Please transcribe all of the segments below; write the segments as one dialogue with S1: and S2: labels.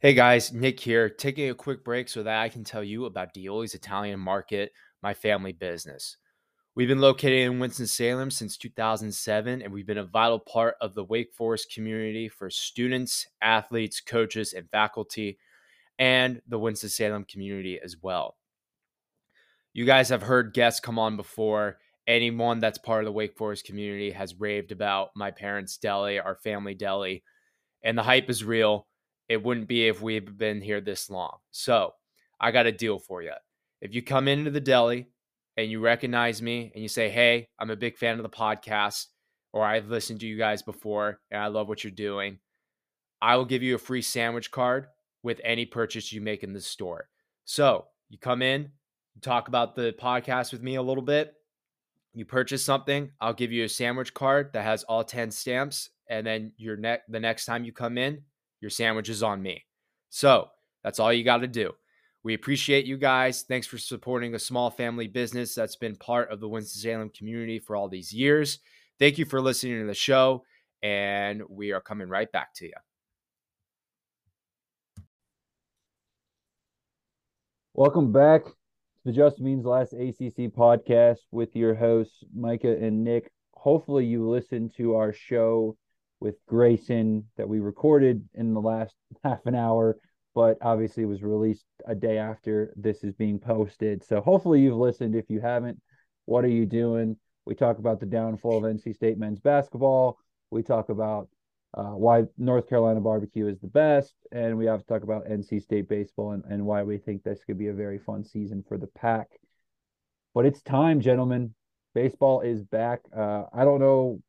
S1: Hey guys, Nick here, taking a quick break so that I can tell you about Dioli's Italian Market, my family business. We've been located in Winston-Salem since 2007, and we've been a vital part of the Wake Forest community for students, athletes, coaches, and faculty, and the Winston-Salem community as well. You guys have heard guests come on before. Anyone that's part of the Wake Forest community has raved about my parents' deli, our family deli, and the hype is real it wouldn't be if we've been here this long. So I got a deal for you. If you come into the deli and you recognize me and you say, Hey, I'm a big fan of the podcast, or I've listened to you guys before and I love what you're doing, I will give you a free sandwich card with any purchase you make in the store. So you come in, you talk about the podcast with me a little bit. You purchase something, I'll give you a sandwich card that has all 10 stamps. And then your ne- the next time you come in, your sandwich is on me. So that's all you got to do. We appreciate you guys. Thanks for supporting a small family business that's been part of the Winston-Salem community for all these years. Thank you for listening to the show, and we are coming right back to you.
S2: Welcome back the Just Means Last ACC podcast with your hosts, Micah and Nick. Hopefully, you listened to our show with Grayson that we recorded in the last half an hour, but obviously it was released a day after this is being posted. So hopefully you've listened. If you haven't, what are you doing? We talk about the downfall of NC State men's basketball. We talk about uh, why North Carolina barbecue is the best, and we have to talk about NC State baseball and, and why we think this could be a very fun season for the pack. But it's time, gentlemen. Baseball is back. Uh, I don't know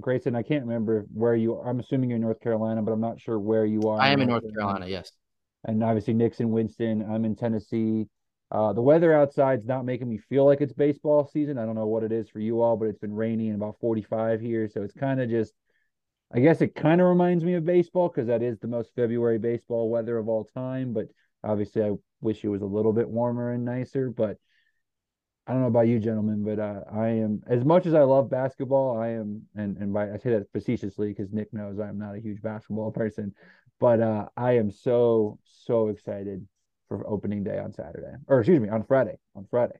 S2: Grayson, I can't remember where you are. I'm assuming you're in North Carolina, but I'm not sure where you are.
S3: I am in North Carolina, yes.
S2: And obviously Nixon, Winston. I'm in Tennessee. Uh, the weather outside's not making me feel like it's baseball season. I don't know what it is for you all, but it's been rainy and about 45 here, so it's kind of just. I guess it kind of reminds me of baseball because that is the most February baseball weather of all time. But obviously, I wish it was a little bit warmer and nicer. But I don't know about you, gentlemen, but uh, I am as much as I love basketball. I am, and and by I say that facetiously because Nick knows I'm not a huge basketball person, but uh, I am so so excited for opening day on Saturday, or excuse me, on Friday. On Friday.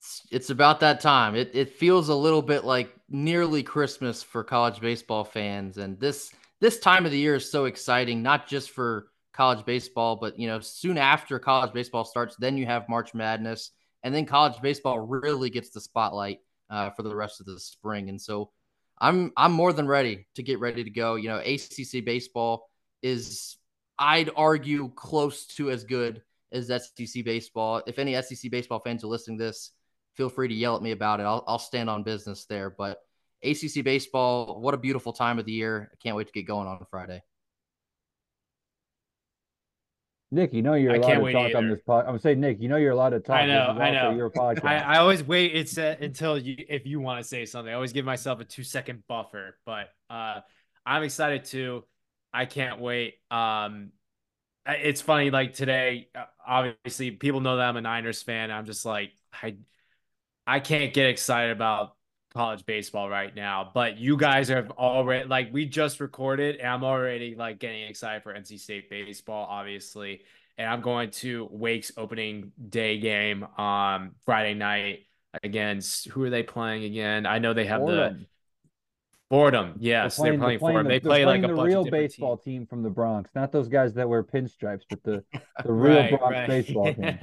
S3: It's, it's about that time. It it feels a little bit like nearly Christmas for college baseball fans, and this this time of the year is so exciting, not just for college baseball, but you know, soon after college baseball starts, then you have March Madness and then college baseball really gets the spotlight uh, for the rest of the spring. And so I'm I'm more than ready to get ready to go. You know, ACC baseball is I'd argue close to as good as SEC baseball. If any SEC baseball fans are listening to this, feel free to yell at me about it. I'll, I'll stand on business there. But ACC baseball, what a beautiful time of the year! I can't wait to get going on Friday.
S2: Nick, you know you're allowed to talk on this pod. I'm saying, Nick, you know you're allowed to talk.
S4: I know, I know.
S2: Your podcast.
S4: I, I always wait. It's uh, until you, if you want to say something. I always give myself a two second buffer. But uh, I'm excited too. I can't wait. Um, it's funny. Like today, uh, obviously, people know that I'm a Niners fan. I'm just like, I, I can't get excited about college baseball right now. But you guys have already like we just recorded, and I'm already like getting excited for NC State baseball, obviously. And I'm going to Wake's opening day game um Friday night against who are they playing again? I know they have
S2: Fordham.
S4: the Fordham. Yes, they're playing, they're playing Fordham.
S2: The,
S4: they play like a
S2: the real baseball
S4: team.
S2: team from the Bronx, not those guys that wear pinstripes, but the the real
S4: right,
S2: Bronx
S4: right.
S2: baseball team.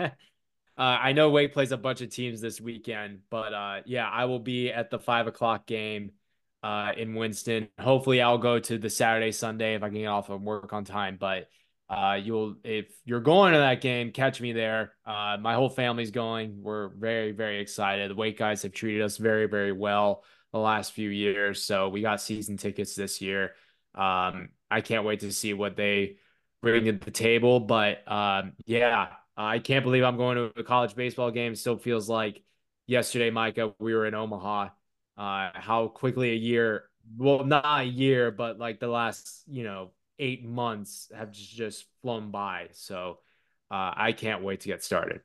S4: Uh, I know Wake plays a bunch of teams this weekend, but uh, yeah, I will be at the five o'clock game uh, in Winston. Hopefully, I'll go to the Saturday, Sunday if I can get off of work on time. But uh, you'll if you're going to that game, catch me there. Uh, my whole family's going. We're very very excited. The Wake guys have treated us very very well the last few years, so we got season tickets this year. Um, I can't wait to see what they bring to the table. But um, yeah, I can't believe I'm going to a college baseball game. Still feels like yesterday, Micah, we were in Omaha. Uh, how quickly a year, well, not a year, but like the last, you know, eight months have just flown by. So uh, I can't wait to get started.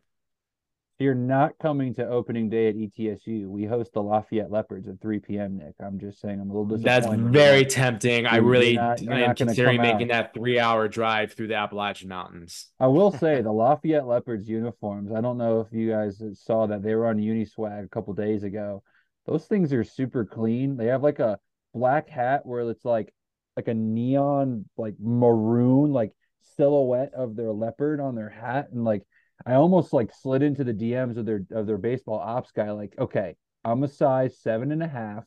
S2: You're not coming to opening day at ETSU. We host the Lafayette Leopards at 3 p.m. Nick, I'm just saying, I'm a little disappointed.
S4: That's very tempting. I really
S2: not,
S4: am considering making that three-hour drive through the Appalachian Mountains.
S2: I will say the Lafayette Leopards uniforms. I don't know if you guys saw that they were on Uniswag a couple days ago. Those things are super clean. They have like a black hat where it's like like a neon like maroon like silhouette of their leopard on their hat and like I almost like slid into the DMs of their of their baseball ops guy, like, okay, I'm a size seven and a half.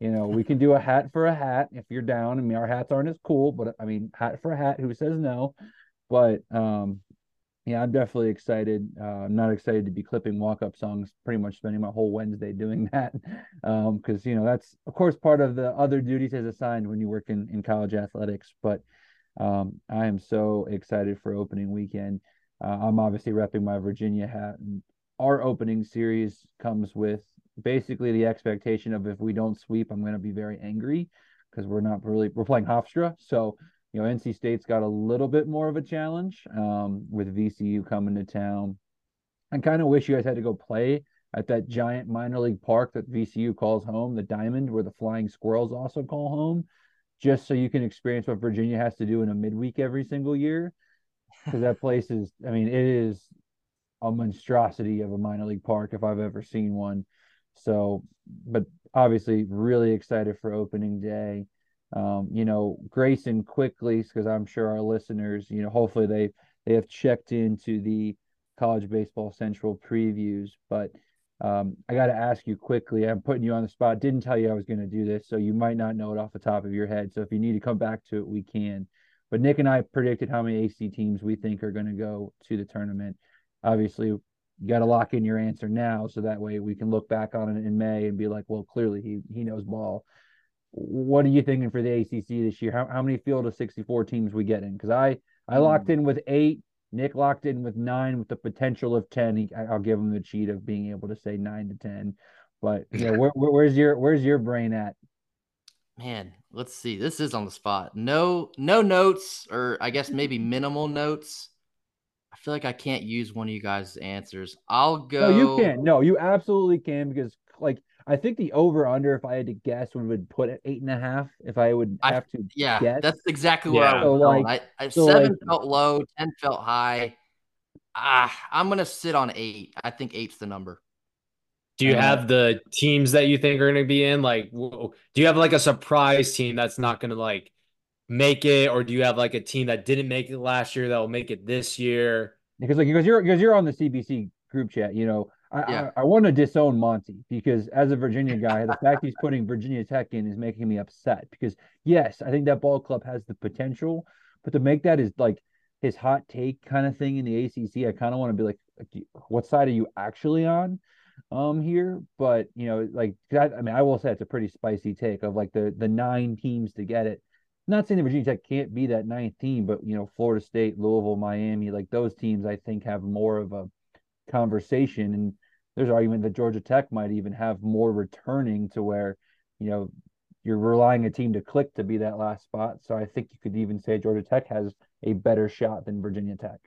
S2: You know, we can do a hat for a hat if you're down. I mean, our hats aren't as cool, but I mean, hat for a hat. Who says no? But um, yeah, I'm definitely excited. Uh, I'm not excited to be clipping walk up songs. Pretty much spending my whole Wednesday doing that, because um, you know that's of course part of the other duties as assigned when you work in in college athletics. But um, I am so excited for opening weekend. Uh, I'm obviously repping my Virginia hat, and our opening series comes with basically the expectation of if we don't sweep, I'm going to be very angry because we're not really we're playing Hofstra, so you know NC State's got a little bit more of a challenge um, with VCU coming to town. I kind of wish you guys had to go play at that giant minor league park that VCU calls home, the Diamond, where the Flying Squirrels also call home, just so you can experience what Virginia has to do in a midweek every single year because that place is i mean it is a monstrosity of a minor league park if i've ever seen one. So but obviously really excited for opening day. Um, you know grayson quickly because i'm sure our listeners you know hopefully they they have checked into the college baseball central previews but um, i got to ask you quickly i'm putting you on the spot didn't tell you i was going to do this so you might not know it off the top of your head so if you need to come back to it we can but Nick and I predicted how many ACC teams we think are going to go to the tournament. Obviously, you got to lock in your answer now, so that way we can look back on it in May and be like, well, clearly he he knows ball. What are you thinking for the ACC this year? How how many field of 64 teams we get in? Because I I locked mm. in with eight. Nick locked in with nine with the potential of 10. He, I'll give him the cheat of being able to say nine to 10. But yeah, where, where, where's your where's your brain at?
S3: Man, let's see. This is on the spot. No, no notes, or I guess maybe minimal notes. I feel like I can't use one of you guys' answers. I'll go.
S2: No, you can. No, you absolutely can because, like, I think the over under, if I had to guess, would would put at eight and a half. If I would have to,
S3: yeah,
S2: guess.
S3: that's exactly where yeah. I was. So like, I, I so seven like, felt low, ten felt high. Ah, I'm gonna sit on eight. I think eight's the number.
S4: Do you have the teams that you think are going to be in? Like, do you have like a surprise team that's not going to like make it, or do you have like a team that didn't make it last year that will make it this year?
S2: Because like because you're because you're on the CBC group chat, you know, I, yeah. I, I want to disown Monty because as a Virginia guy, the fact he's putting Virginia Tech in is making me upset. Because yes, I think that ball club has the potential, but to make that is like his hot take kind of thing in the ACC, I kind of want to be like, like, what side are you actually on? Um here, but you know, like I, I mean, I will say it's a pretty spicy take of like the the nine teams to get it. not saying that Virginia Tech can't be that ninth team, but you know, Florida State, Louisville, Miami, like those teams, I think have more of a conversation. And there's argument that Georgia Tech might even have more returning to where, you know, you're relying a team to click to be that last spot. So I think you could even say Georgia Tech has a better shot than Virginia Tech.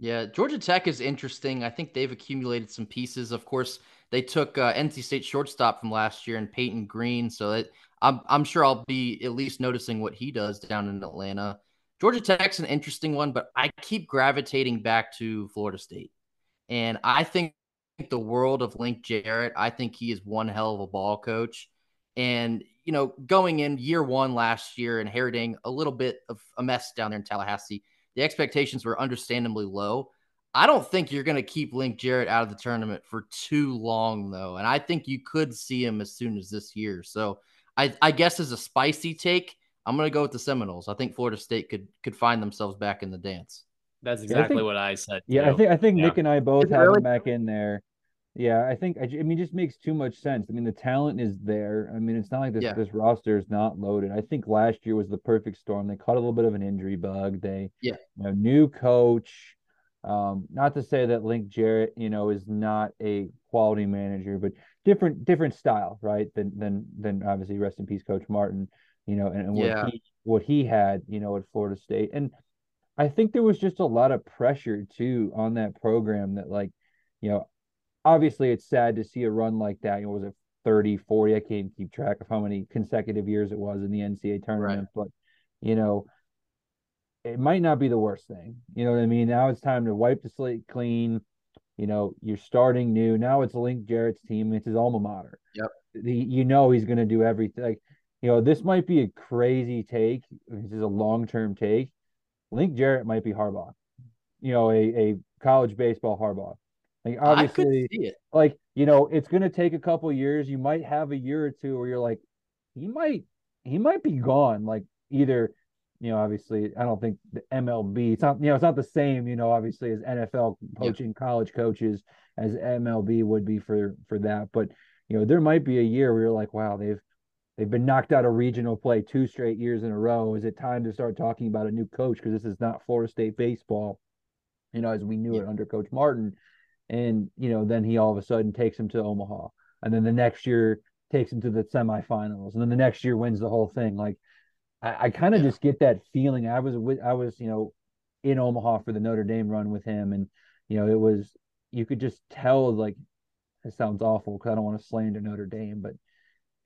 S3: Yeah, Georgia Tech is interesting. I think they've accumulated some pieces. Of course, they took uh, NC State shortstop from last year and Payton Green, so that I'm I'm sure I'll be at least noticing what he does down in Atlanta. Georgia Tech's an interesting one, but I keep gravitating back to Florida State, and I think the world of Link Jarrett. I think he is one hell of a ball coach, and you know, going in year one last year, inheriting a little bit of a mess down there in Tallahassee the expectations were understandably low. I don't think you're going to keep Link Jarrett out of the tournament for too long, though. And I think you could see him as soon as this year. So I, I guess as a spicy take, I'm going to go with the Seminoles. I think Florida State could could find themselves back in the dance.
S4: That's exactly yeah, think, what I said.
S2: Yeah, too. I think I think yeah. Nick and I both have really? him back in there. Yeah, I think I, I mean, it just makes too much sense. I mean, the talent is there. I mean, it's not like this yeah. this roster is not loaded. I think last year was the perfect storm. They caught a little bit of an injury bug. They,
S3: yeah,
S2: you know, new coach. Um, not to say that Link Jarrett, you know, is not a quality manager, but different different style, right? Than than than obviously rest in peace, Coach Martin. You know, and, and what yeah. he what he had, you know, at Florida State, and I think there was just a lot of pressure too on that program that like you know, obviously it's sad to see a run like that. You know, was it 30, 40? I can't keep track of how many consecutive years it was in the NCAA tournament, right. but you know, it might not be the worst thing. You know what I mean? Now it's time to wipe the slate clean. You know, you're starting new. Now it's Link Jarrett's team. It's his alma mater.
S3: Yep.
S2: The, you know he's going to do everything. Like, you know, this might be a crazy take. This is a long term take. Link Jarrett might be Harbaugh. You know, a, a college baseball Harbaugh. Like obviously, like you know, it's going to take a couple years. You might have a year or two where you're like, he might, he might be gone. Like either you know, obviously, I don't think the MLB. It's not, you know, it's not the same, you know, obviously as NFL coaching college coaches as MLB would be for for that. But you know, there might be a year where you're like, wow, they've they've been knocked out of regional play two straight years in a row. Is it time to start talking about a new coach because this is not Florida State baseball, you know, as we knew it under Coach Martin. And you know, then he all of a sudden takes him to Omaha, and then the next year takes him to the semifinals, and then the next year wins the whole thing. Like I, I kind of yeah. just get that feeling. I was with, I was, you know, in Omaha for the Notre Dame run with him, and you know, it was you could just tell like it sounds awful because I don't want to slander Notre Dame, but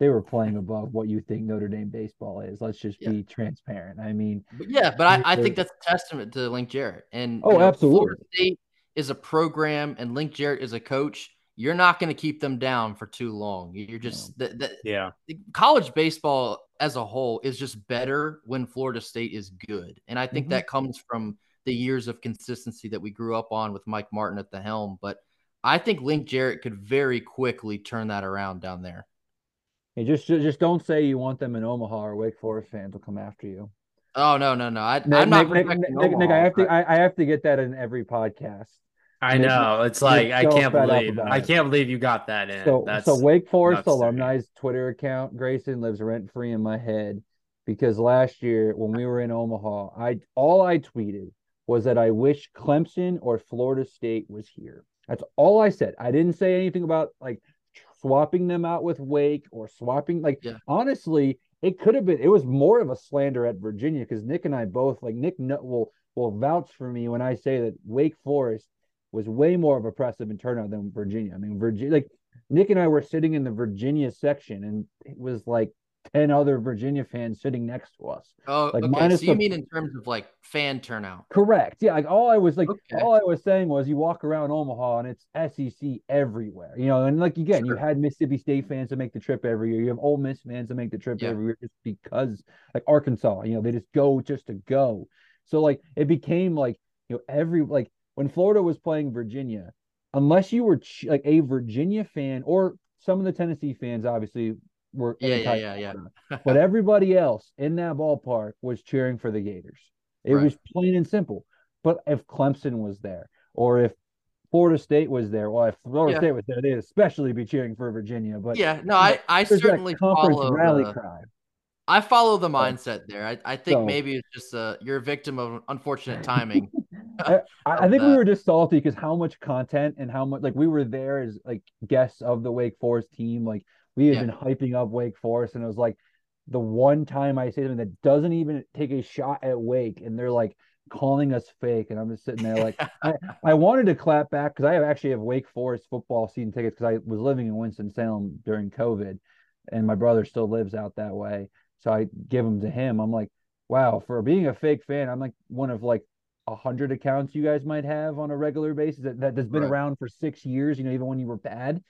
S2: they were playing above what you think Notre Dame baseball is. Let's just yeah. be transparent. I mean,
S3: yeah, but I, I think that's a testament to Link Jarrett. And
S2: oh, you know, absolutely. Florida
S3: State is a program, and Link Jarrett is a coach you're not going to keep them down for too long. You're just the, the,
S4: yeah.
S3: College baseball as a whole is just better when Florida State is good, and I think mm-hmm. that comes from the years of consistency that we grew up on with Mike Martin at the helm. But I think Link Jarrett could very quickly turn that around down there.
S2: Hey, just just don't say you want them in Omaha, or Wake Forest fans will come after you.
S3: Oh no no no! I, am not.
S2: Nick, Nick, Nick, Nick, I have to I, I have to get that in every podcast.
S4: I know. It's like I can't believe I can't believe you got that in.
S2: So, That's so Wake Forest alumni's Twitter account, Grayson lives rent free in my head because last year when we were in Omaha, I all I tweeted was that I wish Clemson or Florida State was here. That's all I said. I didn't say anything about like swapping them out with Wake or swapping like yeah. honestly, it could have been it was more of a slander at Virginia because Nick and I both like Nick will will vouch for me when I say that Wake Forest was way more of oppressive in turnout than Virginia. I mean, Virginia, like Nick and I were sitting in the Virginia section, and it was like ten other Virginia fans sitting next to us.
S3: Oh, like okay. Minus so you the... mean in terms of like fan turnout?
S2: Correct. Yeah. Like all I was like, okay. all I was saying was, you walk around Omaha and it's SEC everywhere. You know, and like again, sure. you had Mississippi State fans that make the trip every year. You have Ole Miss fans that make the trip yeah. every year, just because like Arkansas. You know, they just go just to go. So like it became like you know every like when Florida was playing Virginia, unless you were ch- like a Virginia fan or some of the Tennessee fans, obviously were
S3: yeah yeah yeah, yeah.
S2: but everybody else in that ballpark was cheering for the Gators. It right. was plain and simple. But if Clemson was there, or if Florida State was there, well, if Florida yeah. State was there, they'd especially be cheering for Virginia. But
S3: yeah, no, I I certainly follow rally the, cry. I follow the mindset there. I, I think so, maybe it's just a you're a victim of unfortunate timing.
S2: I, I think that. we were just salty because how much content and how much like we were there as like guests of the Wake Forest team. Like we had yeah. been hyping up Wake Forest, and it was like the one time I say something that doesn't even take a shot at Wake, and they're like calling us fake, and I'm just sitting there like I, I wanted to clap back because I have actually have Wake Forest football season tickets because I was living in Winston Salem during COVID, and my brother still lives out that way, so I give them to him. I'm like, wow, for being a fake fan, I'm like one of like a hundred accounts you guys might have on a regular basis that, that has been right. around for six years, you know, even when you were bad.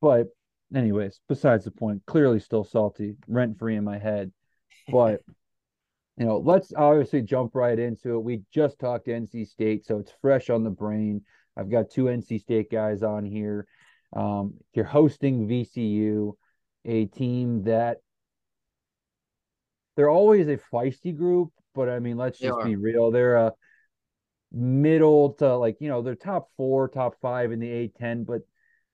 S2: But anyways, besides the point, clearly still salty, rent free in my head. But you know, let's obviously jump right into it. We just talked NC State, so it's fresh on the brain. I've got two NC State guys on here. Um, you're hosting VCU, a team that they're always a feisty group, but I mean, let's just be real. They're a middle to like you know they're top four, top five in the A10. But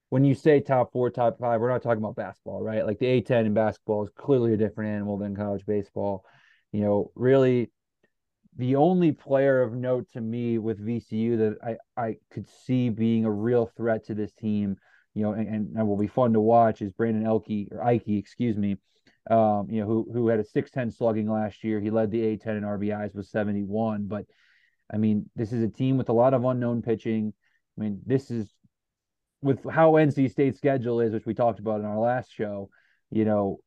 S2: when you say top four, top five, we're not talking about basketball, right? Like the A10 in basketball is clearly a different animal than college baseball. You know, really, the only player of note to me with VCU that I I could see being a real threat to this team, you know, and, and will be fun to watch is Brandon Elke or Eike, excuse me. Um, you know, who who had a 6'10 slugging last year. He led the A10 in RBIs with 71, but I mean, this is a team with a lot of unknown pitching. I mean, this is with how NC State's schedule is, which we talked about in our last show, you know,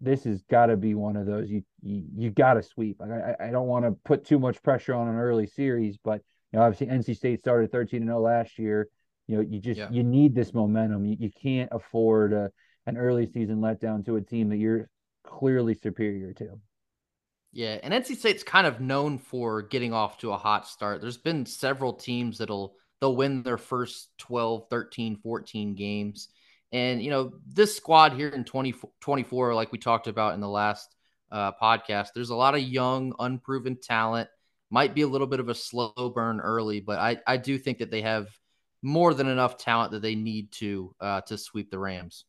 S2: this has got to be one of those you you, you got to sweep. I, I don't want to put too much pressure on an early series, but you know, obviously NC State started 13 and 0 last year. You know, you just yeah. you need this momentum. You, you can't afford a, an early season letdown to a team that you're clearly superior to.
S3: Yeah, and NC State's kind of known for getting off to a hot start. There's been several teams that'll they'll win their first 12, 13, 14 games. And you know, this squad here in 2024 like we talked about in the last uh, podcast, there's a lot of young, unproven talent. Might be a little bit of a slow burn early, but I, I do think that they have more than enough talent that they need to uh, to sweep the Rams.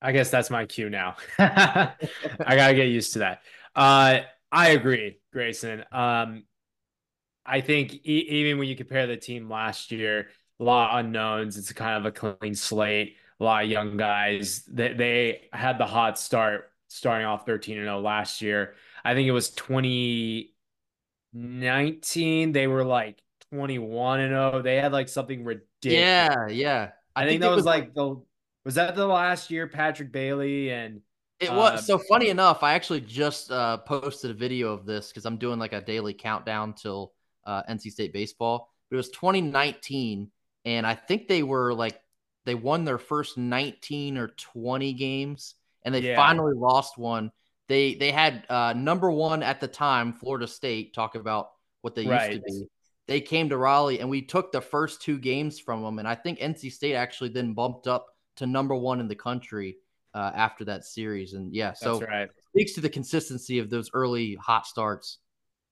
S4: I guess that's my cue now. I gotta get used to that. Uh, I agree, Grayson. Um, I think e- even when you compare the team last year, a lot of unknowns. It's kind of a clean slate. A lot of young guys. They they had the hot start, starting off thirteen and zero oh last year. I think it was twenty nineteen. they were like 21 and 0. They had like something ridiculous.
S3: Yeah, yeah.
S4: I, I think, think that was, was like the was that the last year Patrick Bailey and
S3: it was uh, so funny enough. I actually just uh, posted a video of this because I'm doing like a daily countdown till uh, NC State baseball. But it was 2019, and I think they were like they won their first 19 or 20 games, and they yeah. finally lost one they they had uh, number one at the time, Florida State. Talk about what they right. used to be. They came to Raleigh, and we took the first two games from them. And I think NC State actually then bumped up to number one in the country uh, after that series. And yeah, so right. speaks to the consistency of those early hot starts.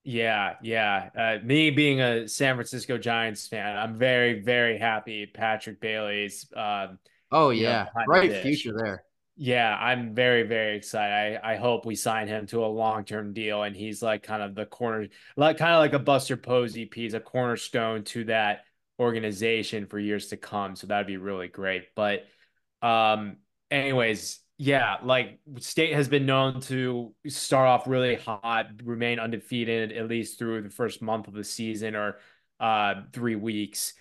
S4: Yeah, yeah. Uh, me being a San Francisco Giants fan, I'm very, very happy Patrick Bailey's. Um,
S3: oh yeah, know, bright future there.
S4: Yeah, I'm very, very excited. I, I hope we sign him to a long term deal and he's like kind of the corner, like kind of like a Buster Posey piece, a cornerstone to that organization for years to come. So that'd be really great. But, um, anyways, yeah, like State has been known to start off really hot, remain undefeated at least through the first month of the season or uh, three weeks.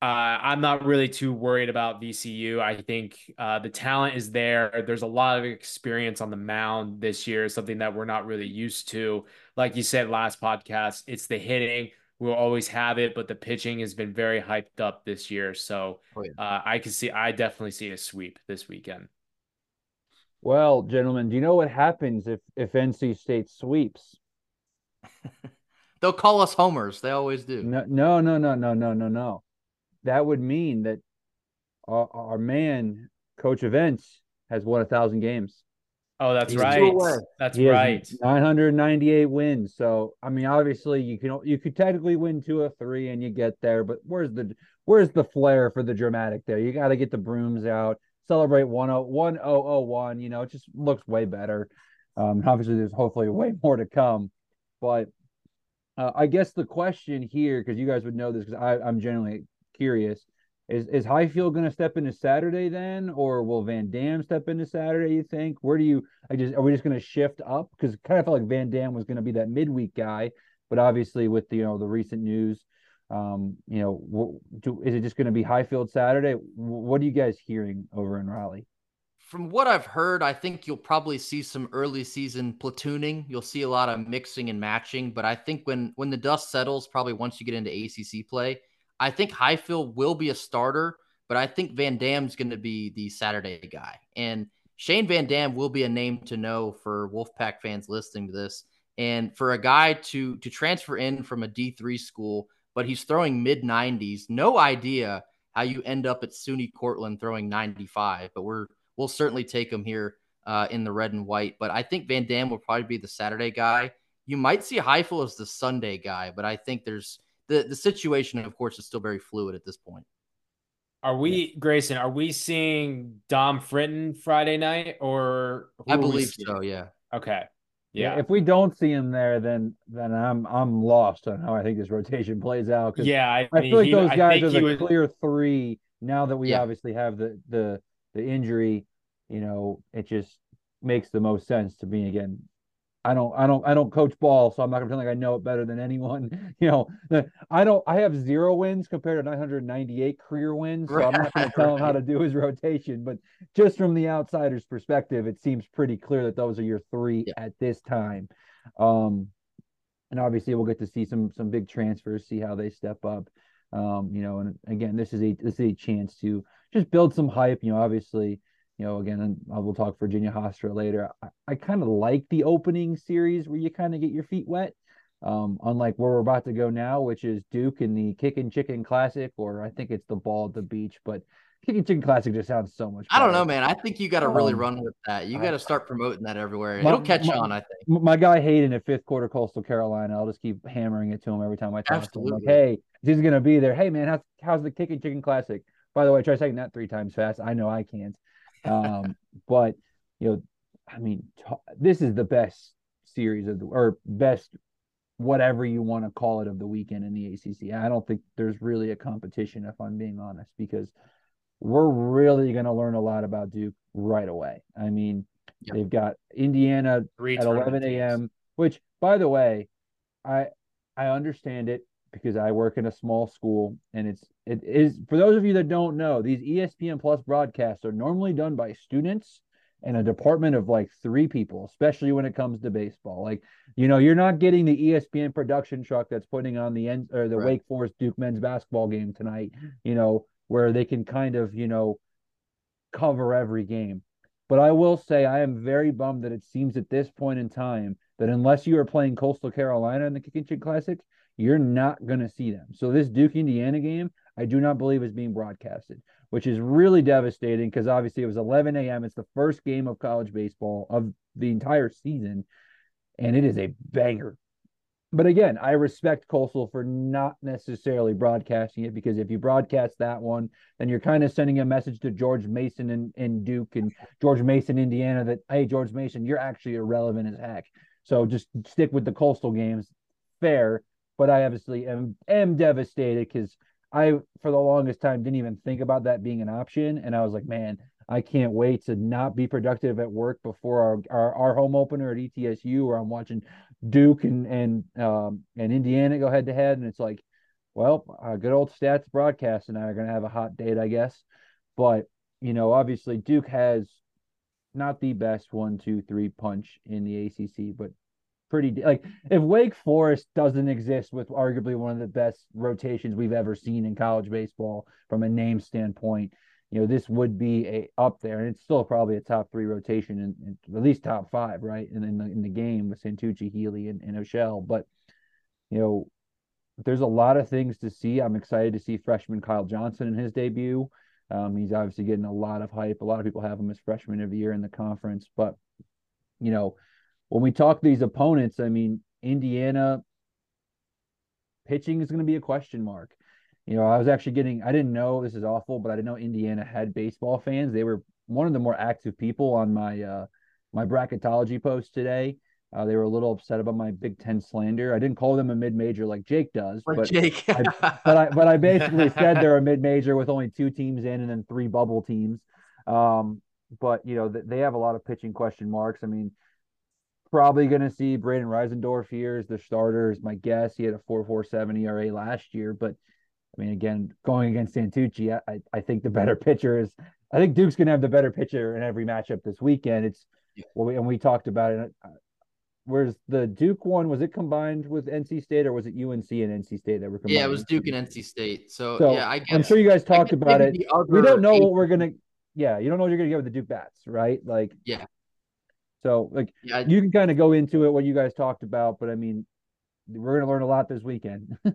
S4: Uh, I'm not really too worried about VCU. I think uh, the talent is there. There's a lot of experience on the mound this year, something that we're not really used to. Like you said last podcast, it's the hitting. We'll always have it, but the pitching has been very hyped up this year. So oh, yeah. uh, I can see, I definitely see a sweep this weekend.
S2: Well, gentlemen, do you know what happens if if NC State sweeps?
S3: They'll call us homers. They always do.
S2: No, no, no, no, no, no, no, no that would mean that our, our man, Coach Avent, has won a thousand games.
S4: Oh, that's He's right. That's he right.
S2: 998 wins. So, I mean, obviously, you can you could technically win two or three, and you get there. But where's the where's the flair for the dramatic? There, you got to get the brooms out, celebrate one oh one oh oh one. You know, it just looks way better. Um, obviously, there's hopefully way more to come. But uh, I guess the question here, because you guys would know this, because I'm generally curious. Is is Highfill going to step into Saturday then, or will Van Dam step into Saturday? You think? Where do you? I just are we just going to shift up? Because kind of felt like Van Dam was going to be that midweek guy, but obviously with the, you know the recent news, um, you know, do, is it just going to be Highfill Saturday? What are you guys hearing over in Raleigh?
S3: From what I've heard, I think you'll probably see some early season platooning. You'll see a lot of mixing and matching, but I think when when the dust settles, probably once you get into ACC play I think Highfill will be a starter, but I think Van Dam's going to be the Saturday guy. And Shane Van Dam will be a name to know for Wolfpack fans listening to this. And for a guy to to transfer in from a D3 school, but he's throwing mid 90s, no idea how you end up at SUNY Cortland throwing 95. But we're we'll certainly take him here uh, in the red and white. But I think Van Dam will probably be the Saturday guy. You might see Highfill as the Sunday guy, but I think there's the the situation, of course, is still very fluid at this point.
S4: Are we, Grayson? Are we seeing Dom Fritton Friday night, or
S3: I believe so? Yeah.
S4: Okay. Yeah.
S2: yeah. If we don't see him there, then then I'm I'm lost on how I think this rotation plays out.
S4: Yeah, I,
S2: I, feel like he, those guys are the was... clear three. Now that we yeah. obviously have the the the injury, you know, it just makes the most sense to me again. I don't, I don't, I don't coach ball, so I'm not gonna pretend like I know it better than anyone. You know, I don't, I have zero wins compared to 998 career wins, so I'm not gonna tell him how to do his rotation. But just from the outsider's perspective, it seems pretty clear that those are your three yeah. at this time. Um, and obviously we'll get to see some some big transfers, see how they step up. Um, you know, and again, this is a this is a chance to just build some hype. You know, obviously, you know, again, I will talk Virginia Hofstra later. I, I kind of like the opening series where you kind of get your feet wet. Um, unlike where we're about to go now, which is Duke in the Kickin' Chicken Classic, or I think it's the Ball at the Beach, but Kickin' Chicken Classic just sounds so much.
S3: Better. I don't know, man. I think you got to really um, run with that. You got to start promoting that everywhere. My, It'll catch
S2: my,
S3: on, I think.
S2: My guy Hayden at fifth quarter Coastal Carolina. I'll just keep hammering it to him every time I talk Absolutely. to him. Like, hey, he's gonna be there. Hey, man, how's how's the and Chicken Classic? By the way, try saying that three times fast. I know I can't. Um, but you know, I mean, t- this is the best series of the or best whatever you want to call it of the weekend in the ACC. I don't think there's really a competition, if I'm being honest, because we're really going to learn a lot about Duke right away. I mean, yep. they've got Indiana Three at 11 a.m., which, by the way, I I understand it because I work in a small school and it's it is for those of you that don't know, these ESPN Plus broadcasts are normally done by students and a department of like three people, especially when it comes to baseball. Like, you know, you're not getting the ESPN production truck that's putting on the end or the right. Wake Forest Duke men's basketball game tonight, you know, where they can kind of, you know, cover every game. But I will say I am very bummed that it seems at this point in time that unless you are playing Coastal Carolina in the Kitchen Classic, you're not going to see them. So this Duke Indiana game, I do not believe is being broadcasted, which is really devastating because obviously it was 11 a.m. It's the first game of college baseball of the entire season, and it is a banger but again, I respect Coastal for not necessarily broadcasting it because if you broadcast that one, then you're kind of sending a message to George Mason and, and Duke and George Mason, Indiana, that hey, George Mason, you're actually irrelevant as heck. So just stick with the Coastal games. Fair, but I obviously am am devastated because I for the longest time didn't even think about that being an option, and I was like, man, I can't wait to not be productive at work before our, our, our home opener at ETSU, where I'm watching Duke and and um, and Indiana go head to head, and it's like, well, uh, good old stats broadcast and I are going to have a hot date, I guess. But you know, obviously Duke has not the best one, two, three punch in the ACC, but pretty like if Wake Forest doesn't exist with arguably one of the best rotations we've ever seen in college baseball from a name standpoint you know, this would be a up there, and it's still probably a top three rotation and at least top five, right? And in the in the game with Santucci, Healy, and, and Oschell. But you know, there's a lot of things to see. I'm excited to see freshman Kyle Johnson in his debut. Um, he's obviously getting a lot of hype. A lot of people have him as freshman of the year in the conference. But you know, when we talk these opponents, I mean, Indiana pitching is going to be a question mark you know, I was actually getting, I didn't know this is awful, but I didn't know Indiana had baseball fans. They were one of the more active people on my, uh, my bracketology post today. Uh, they were a little upset about my Big Ten slander. I didn't call them a mid major like Jake does,
S3: but Jake.
S2: I, but I but I basically said they're a mid major with only two teams in and then three bubble teams. Um, but you know they have a lot of pitching question marks. I mean, probably going to see Braden Reisendorf here as the starter. Is my guess. He had a four four seven ERA last year, but I mean, again, going against Santucci, I, I think the better pitcher is. I think Duke's going to have the better pitcher in every matchup this weekend. It's yeah. well, we, and we talked about it. Uh, whereas the Duke one was it combined with NC State or was it UNC and NC State that were combined?
S3: Yeah, it was Duke and NC State. So, so yeah, I guess,
S2: I'm sure you guys talked about it. We don't know what we're gonna. Yeah, you don't know what you're gonna get with the Duke bats, right? Like,
S3: yeah.
S2: So, like, yeah, you can kind of go into it what you guys talked about, but I mean, we're gonna learn a lot this weekend.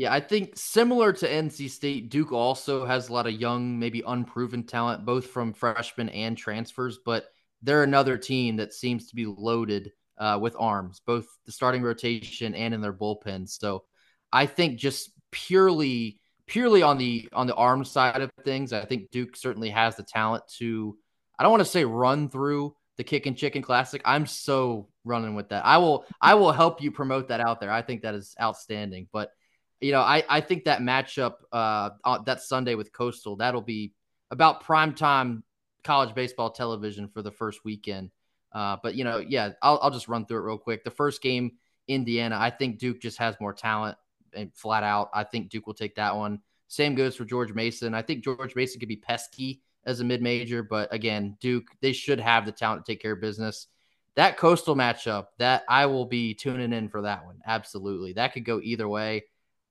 S3: Yeah, I think similar to NC State, Duke also has a lot of young, maybe unproven talent, both from freshmen and transfers, but they're another team that seems to be loaded uh, with arms, both the starting rotation and in their bullpen. So I think just purely purely on the on the arm side of things, I think Duke certainly has the talent to I don't want to say run through the Kickin' Chicken Classic. I'm so running with that. I will I will help you promote that out there. I think that is outstanding. But you know, I, I think that matchup uh, that Sunday with Coastal, that'll be about prime time college baseball television for the first weekend. Uh, but you know, yeah, I'll I'll just run through it real quick. The first game, Indiana, I think Duke just has more talent and flat out. I think Duke will take that one. Same goes for George Mason. I think George Mason could be pesky as a mid major, but again, Duke, they should have the talent to take care of business. That coastal matchup, that I will be tuning in for that one. Absolutely. That could go either way.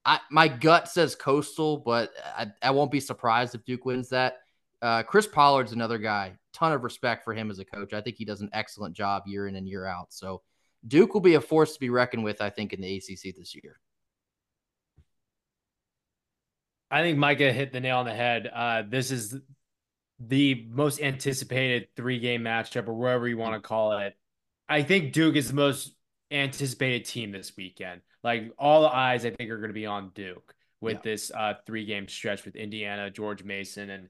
S3: I, my gut says coastal, but I, I won't be surprised if Duke wins that. Uh, Chris Pollard's another guy. Ton of respect for him as a coach. I think he does an excellent job year in and year out. So Duke will be a force to be reckoned with, I think, in the ACC this year.
S4: I think Micah hit the nail on the head. Uh, this is the most anticipated three game matchup, or whatever you want to call it. I think Duke is the most anticipated team this weekend. Like all the eyes, I think, are going to be on Duke with yeah. this uh, three game stretch with Indiana, George Mason, and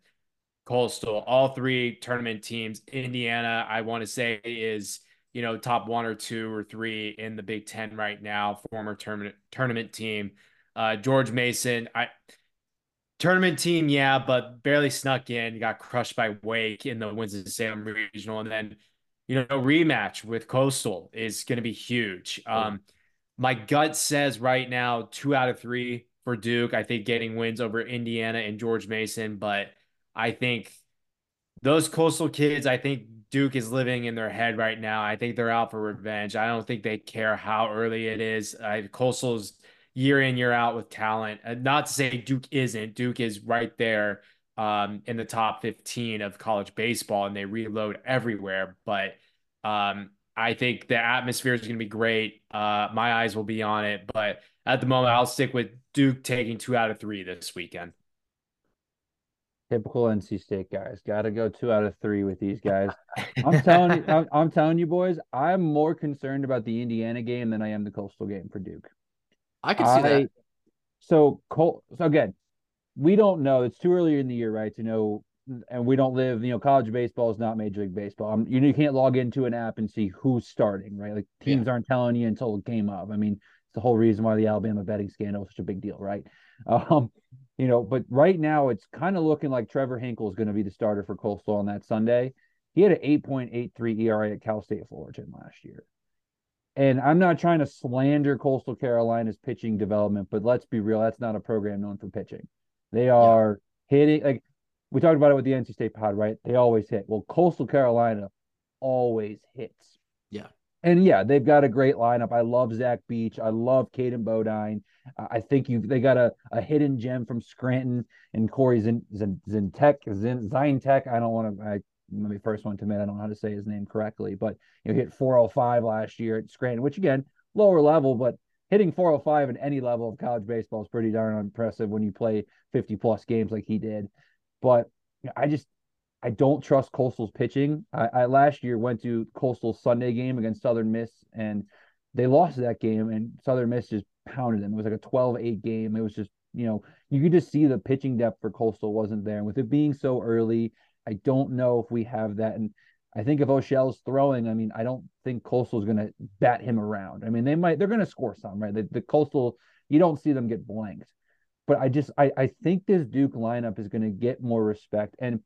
S4: Coastal. All three tournament teams. Indiana, I want to say, is you know top one or two or three in the Big Ten right now. Former tournament tournament team. Uh, George Mason, I tournament team, yeah, but barely snuck in. Got crushed by Wake in the Winston Salem regional, and then you know rematch with Coastal is going to be huge. Um, my gut says right now two out of three for Duke. I think getting wins over Indiana and George Mason, but I think those Coastal kids, I think Duke is living in their head right now. I think they're out for revenge. I don't think they care how early it is. Uh, Coastal's year in year out with talent. Uh, not to say Duke isn't. Duke is right there um, in the top 15 of college baseball, and they reload everywhere. But um, I think the atmosphere is going to be great. Uh, my eyes will be on it, but at the moment, I'll stick with Duke taking two out of three this weekend.
S2: Typical NC State guys. Got to go two out of three with these guys. I'm telling you, I'm, I'm, telling you, boys. I'm more concerned about the Indiana game than I am the Coastal game for Duke.
S3: I can see I, that.
S2: So, Col- so again, we don't know. It's too early in the year, right, to know. And we don't live, you know, college baseball is not Major League Baseball. Um, you, know, you can't log into an app and see who's starting, right? Like teams yeah. aren't telling you until game of. I mean, it's the whole reason why the Alabama betting scandal was such a big deal, right? Um, you know, but right now it's kind of looking like Trevor Hinkle is going to be the starter for Coastal on that Sunday. He had an 8.83 ERA at Cal State Fullerton last year. And I'm not trying to slander Coastal Carolina's pitching development, but let's be real, that's not a program known for pitching. They are yeah. hitting like we talked about it with the NC State pod, right? They always hit. Well, Coastal Carolina always hits.
S3: Yeah.
S2: And yeah, they've got a great lineup. I love Zach Beach. I love Caden Bodine. I think you they got a, a hidden gem from Scranton and Corey Zin, Zin, Zintek, Zin, Zintek. I don't want to. I me first one to admit I don't know how to say his name correctly, but you know, hit 405 last year at Scranton, which again, lower level, but hitting 405 at any level of college baseball is pretty darn impressive when you play 50 plus games like he did. But I just I don't trust Coastal's pitching. I, I last year went to Coastal's Sunday game against Southern Miss and they lost that game and Southern Miss just pounded them. It was like a 12-8 game. It was just, you know, you could just see the pitching depth for Coastal wasn't there. And with it being so early, I don't know if we have that. And I think if Oschell's throwing, I mean, I don't think Coastal's going to bat him around. I mean, they might, they're going to score some, right? The, the Coastal, you don't see them get blanked. But I just, I, I think this Duke lineup is going to get more respect. And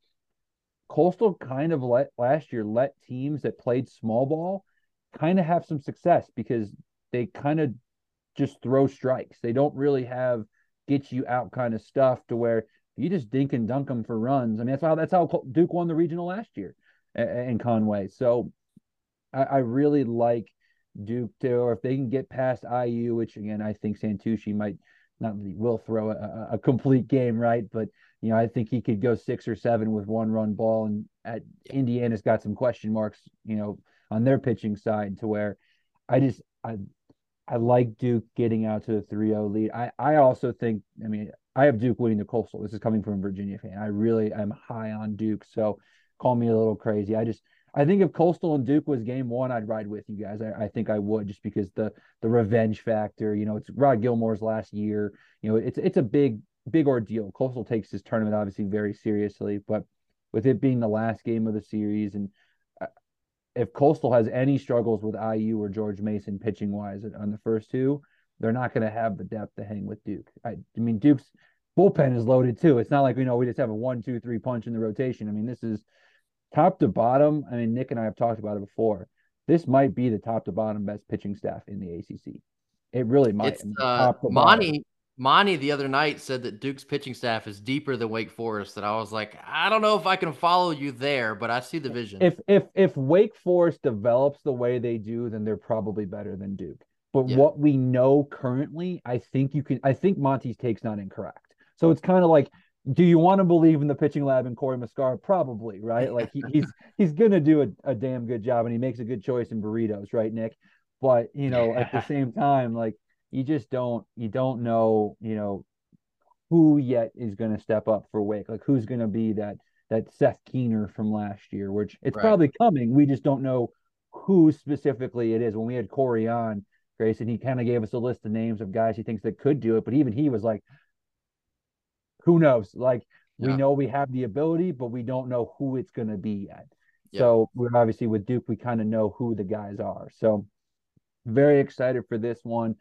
S2: Coastal kind of let last year let teams that played small ball kind of have some success because they kind of just throw strikes. They don't really have get you out kind of stuff to where you just dink and dunk them for runs. I mean, that's how that's how Duke won the regional last year in Conway. So I, I really like Duke too, or if they can get past IU, which again I think Santucci might not will throw a, a, complete game, right? But you know, I think he could go six or seven with one run ball, and at Indiana's got some question marks, you know, on their pitching side to where I just I I like Duke getting out to a 3-0 lead. I I also think, I mean, I have Duke winning the Coastal. This is coming from a Virginia fan. I really am high on Duke. So call me a little crazy. I just I think if Coastal and Duke was game one, I'd ride with you guys. I, I think I would just because the the revenge factor. You know, it's Rod Gilmore's last year. You know, it's it's a big big ordeal. Coastal takes this tournament obviously very seriously, but with it being the last game of the series and if Coastal has any struggles with IU or George Mason pitching wise on the first two, they're not going to have the depth to hang with Duke. I, I mean, Duke's bullpen is loaded too. It's not like we know we just have a one, two, three punch in the rotation. I mean, this is top to bottom, I mean, Nick and I have talked about it before. This might be the top to bottom best pitching staff in the ACC. It really might.
S3: It's, uh, Monty, Monty the other night said that Duke's pitching staff is deeper than Wake Forest. And I was like, I don't know if I can follow you there, but I see the vision.
S2: If if if Wake Forest develops the way they do, then they're probably better than Duke. But yeah. what we know currently, I think you can. I think Monty's take's not incorrect. So it's kind of like do you want to believe in the pitching lab and Corey Muscara? Probably, right? Like he, he's he's gonna do a, a damn good job and he makes a good choice in burritos, right, Nick? But you know, yeah. at the same time, like you just don't you don't know, you know, who yet is gonna step up for Wake. Like who's gonna be that that Seth Keener from last year, which it's right. probably coming. We just don't know who specifically it is. When we had Corey on, Grayson, he kind of gave us a list of names of guys he thinks that could do it, but even he was like, who knows? Like yeah. we know we have the ability, but we don't know who it's going to be yet. Yeah. So we're obviously with Duke, we kind of know who the guys are. So very excited for this one.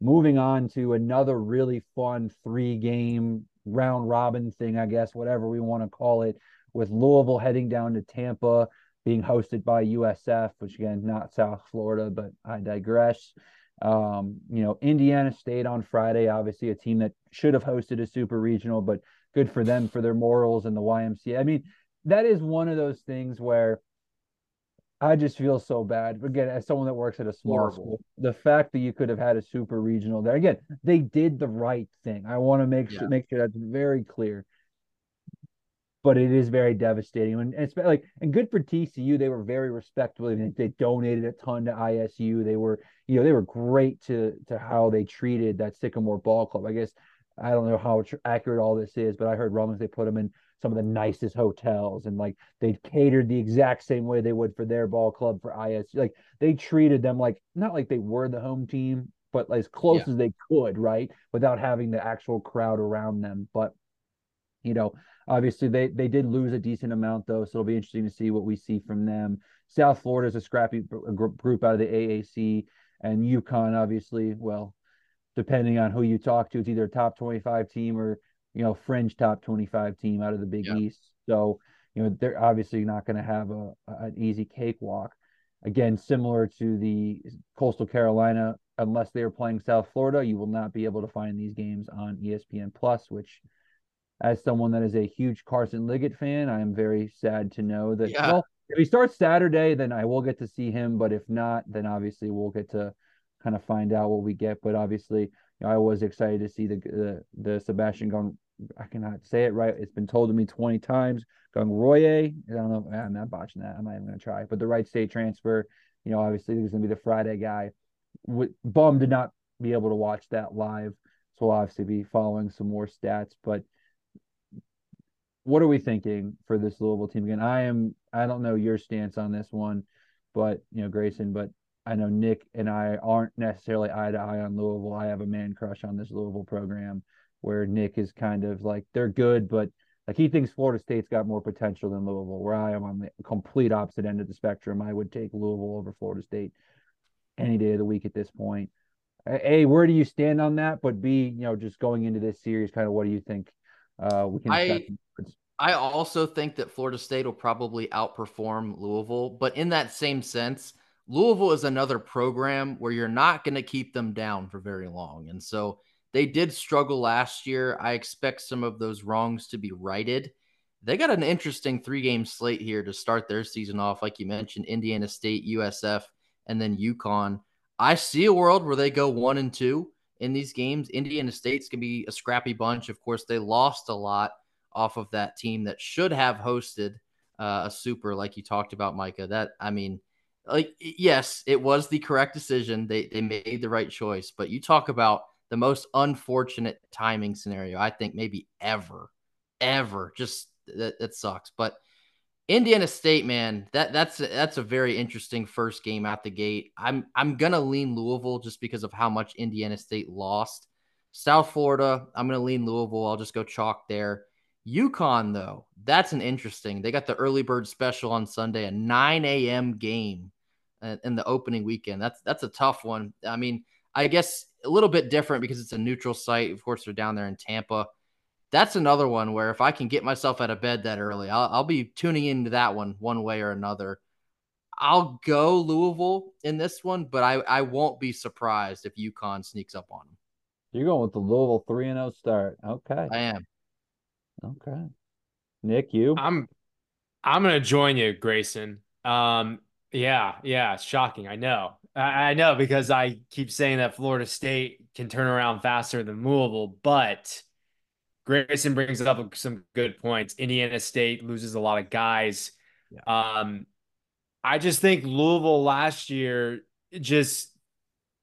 S2: Moving on to another really fun three game round robin thing, I guess, whatever we want to call it, with Louisville heading down to Tampa, being hosted by USF, which again, not South Florida, but I digress. Um, you know, Indiana State on Friday, obviously a team that should have hosted a super regional, but good for them for their morals and the YMCA. I mean, that is one of those things where I just feel so bad. Again, as someone that works at a small Horrible. school, the fact that you could have had a super regional there, again, they did the right thing. I want to make yeah. sure make sure that's very clear but it is very devastating. And, it's like, and good for TCU. They were very respectful. They donated a ton to ISU. They were, you know, they were great to to how they treated that Sycamore Ball Club. I guess I don't know how accurate all this is, but I heard rumors they put them in some of the nicest hotels and like they catered the exact same way they would for their ball club for ISU. Like they treated them like not like they were the home team, but as close yeah. as they could, right? Without having the actual crowd around them. But you know, Obviously, they they did lose a decent amount though, so it'll be interesting to see what we see from them. South Florida is a scrappy group out of the AAC, and UConn obviously, well, depending on who you talk to, it's either a top twenty five team or you know fringe top twenty five team out of the Big yeah. East. So you know they're obviously not going to have a, an easy cakewalk. Again, similar to the Coastal Carolina, unless they are playing South Florida, you will not be able to find these games on ESPN Plus, which as someone that is a huge Carson Liggett fan, I am very sad to know that. Yeah. Well, if he starts Saturday, then I will get to see him. But if not, then obviously we'll get to kind of find out what we get. But obviously, you know, I was excited to see the the, the Sebastian Gung. I cannot say it right. It's been told to me 20 times. Going Roye. I don't know. I'm not botching that. I'm not even going to try. But the Wright State transfer, you know, obviously he's going to be the Friday guy. Bum did not be able to watch that live. So we'll obviously be following some more stats. But what are we thinking for this Louisville team again? I am I don't know your stance on this one, but you know, Grayson, but I know Nick and I aren't necessarily eye to eye on Louisville. I have a man crush on this Louisville program where Nick is kind of like they're good, but like he thinks Florida State's got more potential than Louisville, where I am on the complete opposite end of the spectrum. I would take Louisville over Florida State any day of the week at this point. A, where do you stand on that? But B, you know, just going into this series, kind of what do you think uh, we can
S3: I, I also think that Florida State will probably outperform Louisville, but in that same sense, Louisville is another program where you're not going to keep them down for very long. And so they did struggle last year. I expect some of those wrongs to be righted. They got an interesting three game slate here to start their season off. Like you mentioned, Indiana State, USF, and then UConn. I see a world where they go one and two in these games. Indiana State's going to be a scrappy bunch. Of course, they lost a lot off of that team that should have hosted uh, a super like you talked about, Micah. That I mean, like yes, it was the correct decision. They they made the right choice, but you talk about the most unfortunate timing scenario I think maybe ever, ever. Just that, sucks. But Indiana State, man, that that's that's a very interesting first game out the gate. I'm I'm gonna lean Louisville just because of how much Indiana State lost. South Florida, I'm gonna lean Louisville. I'll just go chalk there. UConn, though, that's an interesting. They got the early bird special on Sunday, a 9 a.m. game uh, in the opening weekend. That's that's a tough one. I mean, I guess a little bit different because it's a neutral site. Of course, they're down there in Tampa. that's another one where if I can get myself out of bed that early, I'll, I'll be tuning into that one one way or another. I'll go Louisville in this one, but I, I won't be surprised if UConn sneaks up on them.
S2: You're going with the Louisville 3 and 0 start. Okay.
S3: I am.
S2: Okay. Nick, you?
S4: I'm I'm gonna join you, Grayson. Um, yeah, yeah, shocking. I know. I, know because I keep saying that Florida State can turn around faster than Louisville, but Grayson brings up some good points. Indiana State loses a lot of guys. Yeah. Um, I just think Louisville last year just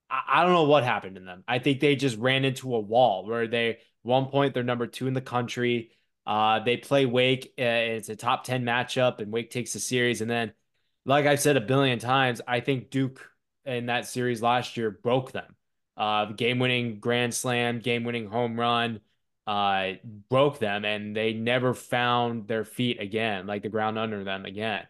S4: I don't know what happened in them. I think they just ran into a wall where they one point they're number two in the country. Uh, they play Wake. Uh, it's a top ten matchup, and Wake takes the series. And then, like I've said a billion times, I think Duke in that series last year broke them. Uh, game-winning grand slam, game-winning home run, uh, broke them, and they never found their feet again, like the ground under them again.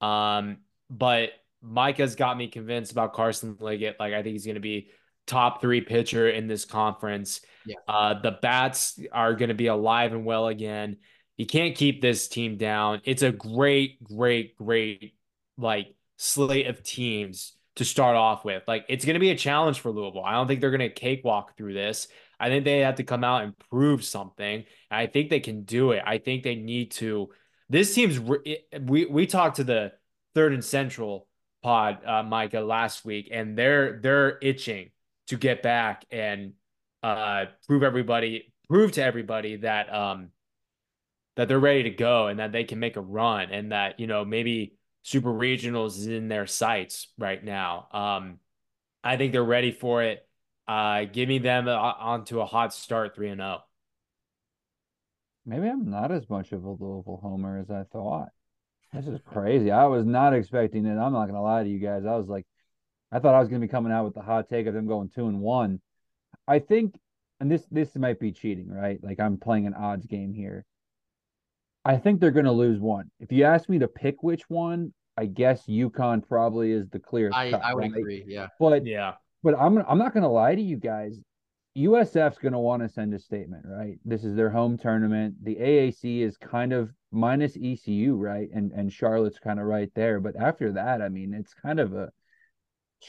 S4: Um, but Micah's got me convinced about Carson Liggett. Like I think he's going to be top three pitcher in this conference. Yeah. Uh, the bats are going to be alive and well again. You can't keep this team down. It's a great, great, great like slate of teams to start off with. Like it's going to be a challenge for Louisville. I don't think they're going to cakewalk through this. I think they have to come out and prove something. I think they can do it. I think they need to. This team's we we talked to the third and central pod, uh, Micah, last week, and they're they're itching to get back and uh, prove everybody, prove to everybody that um that they're ready to go and that they can make a run and that you know maybe super regionals is in their sights right now. Um, I think they're ready for it. Uh, give me them uh, onto a hot start, three and zero. Oh.
S2: Maybe I'm not as much of a Louisville homer as I thought. This is crazy. I was not expecting it. I'm not gonna lie to you guys. I was like, I thought I was gonna be coming out with the hot take of them going two and one. I think, and this this might be cheating, right? Like I'm playing an odds game here. I think they're gonna lose one. If you ask me to pick which one, I guess UConn probably is the clearest.
S3: I, cut, I would right? agree. Yeah.
S2: But yeah. But I'm I'm not gonna lie to you guys. USF's going to want to send a statement, right? This is their home tournament. The AAC is kind of minus ECU, right? And and Charlotte's kind of right there. But after that, I mean, it's kind of a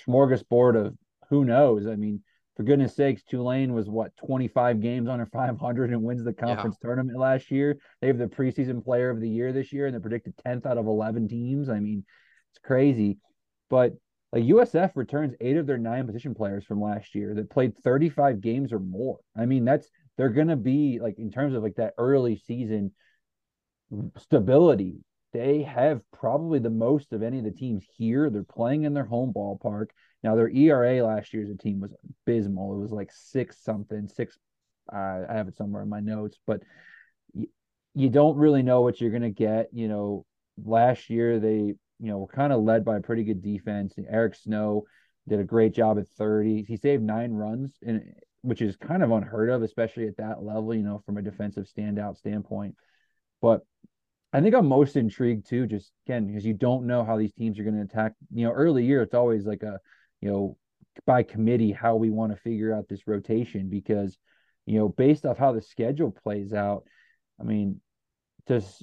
S2: smorgasbord of who knows. I mean, for goodness sakes, Tulane was what 25 games under 500 and wins the conference yeah. tournament last year. They have the preseason player of the year this year, and they're predicted 10th out of 11 teams. I mean, it's crazy. But like USF returns eight of their nine position players from last year that played 35 games or more. I mean, that's they're gonna be like in terms of like that early season stability. They have probably the most of any of the teams here. They're playing in their home ballpark. Now their ERA last year as a team was abysmal. It was like six something, six. Uh, I have it somewhere in my notes, but you, don't really know what you're gonna get. You know, last year they you know, we're kind of led by a pretty good defense. Eric Snow did a great job at 30. He saved nine runs, and which is kind of unheard of, especially at that level, you know, from a defensive standout standpoint. But I think I'm most intrigued too, just again, because you don't know how these teams are going to attack. You know, early year, it's always like a, you know, by committee how we want to figure out this rotation because, you know, based off how the schedule plays out, I mean, does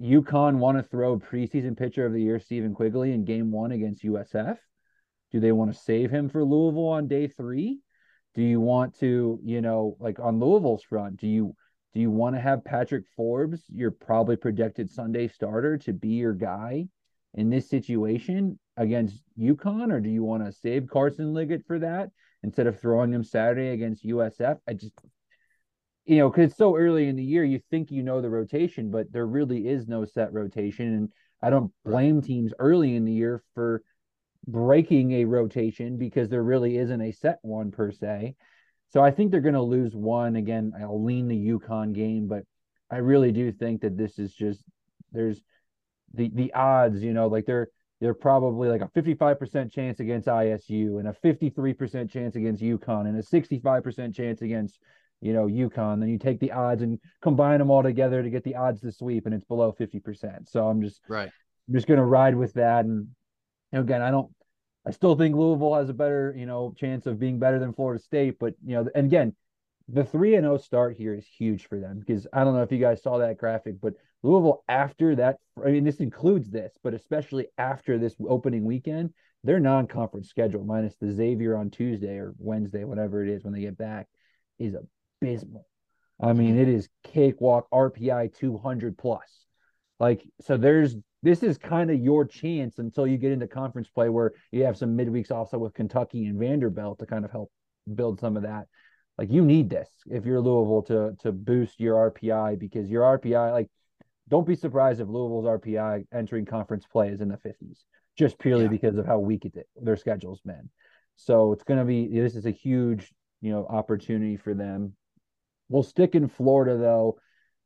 S2: UConn want to throw preseason pitcher of the year Stephen Quigley in game one against USF? Do they want to save him for Louisville on day three? Do you want to, you know, like on Louisville's front, do you do you want to have Patrick Forbes, your probably projected Sunday starter, to be your guy in this situation against UConn, or do you want to save Carson Liggett for that instead of throwing him Saturday against USF? I just you know, because it's so early in the year, you think you know the rotation, but there really is no set rotation. And I don't blame teams early in the year for breaking a rotation because there really isn't a set one per se. So I think they're going to lose one again. I'll lean the UConn game, but I really do think that this is just there's the the odds, you know, like they're they're probably like a 55% chance against ISU and a 53% chance against UConn and a 65% chance against you know, UConn, then you take the odds and combine them all together to get the odds to sweep, and it's below 50%. So I'm just
S3: right.
S2: I'm just gonna ride with that. And, and again, I don't I still think Louisville has a better, you know, chance of being better than Florida State, but you know, and again, the 3 and 0 start here is huge for them because I don't know if you guys saw that graphic, but Louisville after that, I mean, this includes this, but especially after this opening weekend, their non-conference schedule minus the Xavier on Tuesday or Wednesday, whatever it is when they get back, is abysmal. I mean, it is cakewalk RPI 200 plus. Like, so there's this is kind of your chance until you get into conference play where you have some midweeks also with Kentucky and Vanderbilt to kind of help build some of that. Like you need this if you're Louisville to to boost your RPI because your RPI like don't be surprised if Louisville's RPI entering conference play is in the 50s just purely yeah. because of how weak it, their schedule's been. So it's going to be this is a huge, you know, opportunity for them. We'll stick in Florida though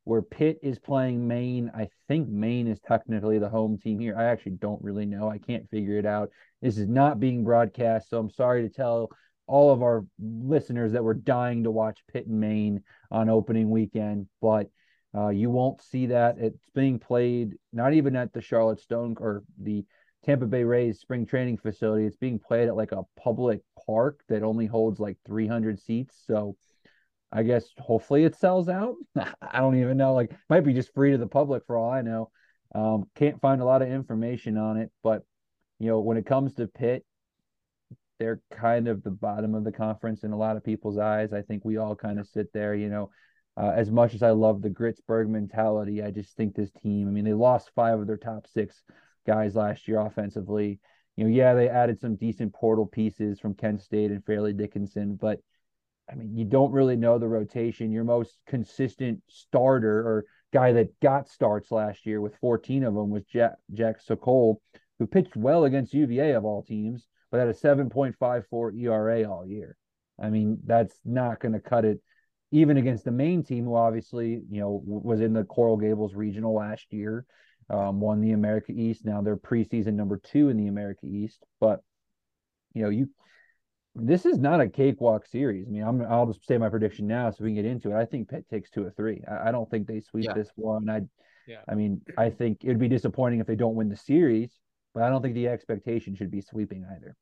S2: where Pitt is playing Maine. I think Maine is technically the home team here. I actually don't really know. I can't figure it out. This is not being broadcast, so I'm sorry to tell all of our listeners that we're dying to watch Pitt and Maine on opening weekend, but uh, you won't see that. It's being played not even at the Charlotte Stone or the Tampa Bay Rays spring training facility. It's being played at like a public park that only holds like 300 seats. So I guess hopefully it sells out. I don't even know. Like, might be just free to the public for all I know. Um, can't find a lot of information on it, but you know, when it comes to Pitt, they're kind of the bottom of the conference in a lot of people's eyes. I think we all kind of sit there, you know. Uh, as much as I love the Gritzberg mentality, I just think this team. I mean, they lost five of their top six guys last year offensively. You know, yeah, they added some decent portal pieces from Kent State and Fairleigh Dickinson, but I mean, you don't really know the rotation. Your most consistent starter or guy that got starts last year with 14 of them was Jack, Jack Sokol, who pitched well against UVA of all teams, but had a 7.54 ERA all year. I mean, that's not going to cut it even against the Maine team, who obviously, you know, was in the Coral Gables regional last year, um, won the America East. Now they're preseason number two in the America East. But, you know, you this is not a cakewalk series. I mean, I'm I'll just say my prediction now so we can get into it. I think Pitt takes two or three. I, I don't think they sweep yeah. this one. I yeah. I mean, I think it'd be disappointing if they don't win the series, but I don't think the expectation should be sweeping either.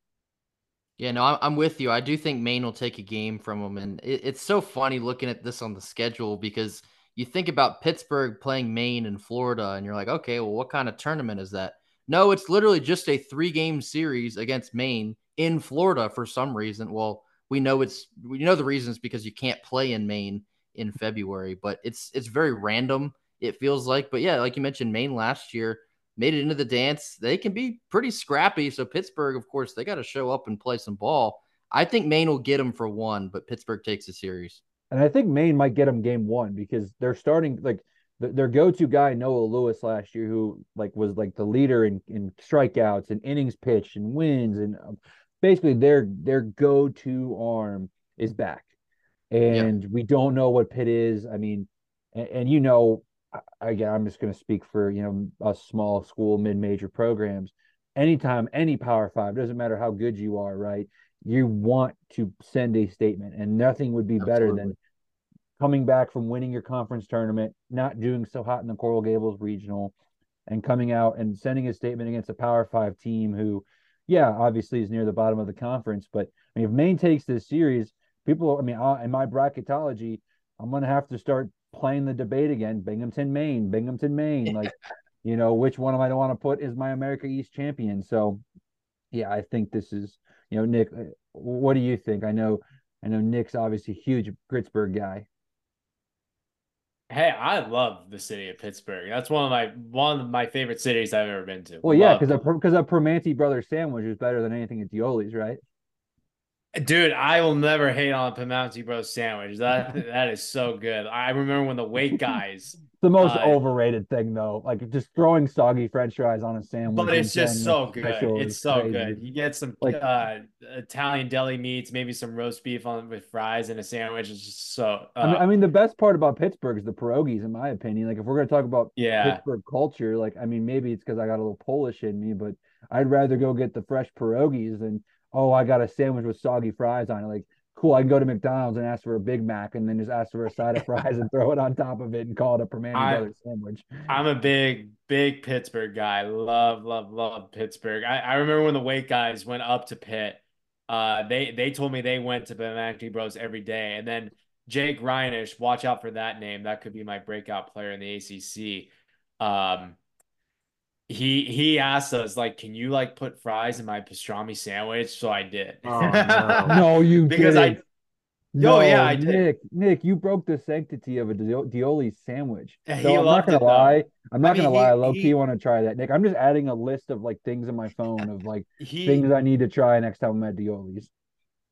S3: Yeah, no, I'm with you. I do think Maine will take a game from them, and it's so funny looking at this on the schedule because you think about Pittsburgh playing Maine and Florida, and you're like, okay, well, what kind of tournament is that? No, it's literally just a three game series against Maine in Florida for some reason. Well, we know it's we know the reasons because you can't play in Maine in February, but it's it's very random. It feels like, but yeah, like you mentioned, Maine last year made it into the dance. They can be pretty scrappy. So Pittsburgh, of course, they got to show up and play some ball. I think Maine will get them for one, but Pittsburgh takes the series.
S2: And I think Maine might get them game one because they're starting like their go-to guy Noah Lewis last year, who like was like the leader in in strikeouts and innings pitched and wins and um, basically their their go-to arm is back, and yeah. we don't know what Pitt is. I mean, and, and you know, again, I'm just going to speak for you know a small school mid-major programs. Anytime any Power Five doesn't matter how good you are, right? You want to send a statement, and nothing would be Absolutely. better than coming back from winning your conference tournament, not doing so hot in the Coral Gables regional, and coming out and sending a statement against a Power Five team who yeah, obviously is near the bottom of the conference. But I mean, if Maine takes this series, people, I mean, uh, in my bracketology, I'm going to have to start playing the debate again. Binghamton, Maine, Binghamton, Maine. Like, you know, which one am I want to put is my America East champion? So, yeah, I think this is, you know, Nick, uh, what do you think? I know, I know Nick's obviously a huge Gritzberg guy.
S4: Hey, I love the city of Pittsburgh. That's one of my one of my favorite cities I've ever been to.
S2: Well, yeah, because a because a Primanti Brothers sandwich is better than anything at Dioli's, right?
S4: Dude, I will never hate on a Primanti Bros sandwich. That that is so good. I remember when the Wake guys
S2: the most uh, overrated thing though. Like just throwing soggy French fries on a sandwich.
S4: But it's just so good. It's so crazy. good. You get some like, uh, Italian deli meats, maybe some roast beef on with fries and a sandwich. It's just so.
S2: Uh, I, mean, I, mean, the best part about Pittsburgh is the pierogies, in my opinion. Like if we're gonna talk about yeah. Pittsburgh culture, like I mean, maybe it's because I got a little Polish in me, but I'd rather go get the fresh pierogies than oh, I got a sandwich with soggy fries on it. Like cool, I can go to McDonald's and ask for a Big Mac and then just ask for a side of fries and throw it on top of it and call it a Primanti Brothers sandwich.
S4: I'm a big, big Pittsburgh guy. Love, love, love Pittsburgh. I, I remember when the Wake guys went up to Pitt. Uh, they they told me they went to Primanti Bros every day, and then Jake Reinisch, watch out for that name. That could be my breakout player in the ACC. Um, he he asked us like, "Can you like put fries in my pastrami sandwich?" So I did.
S3: Oh, no.
S2: No, you
S4: because
S2: didn't.
S4: I
S2: No,
S4: Oh, yeah, I did.
S2: Nick, Nick, you broke the sanctity of a Dio- Dioli sandwich.
S4: Yeah,
S2: So
S4: he
S2: I'm not gonna
S4: it, though.
S2: lie. I'm not
S4: I mean,
S2: gonna lie. I
S4: he-
S2: low key want to try that, Nick. I'm just adding a list of like things in my phone of like
S4: he
S2: things I need to try next time I'm at Dioli's.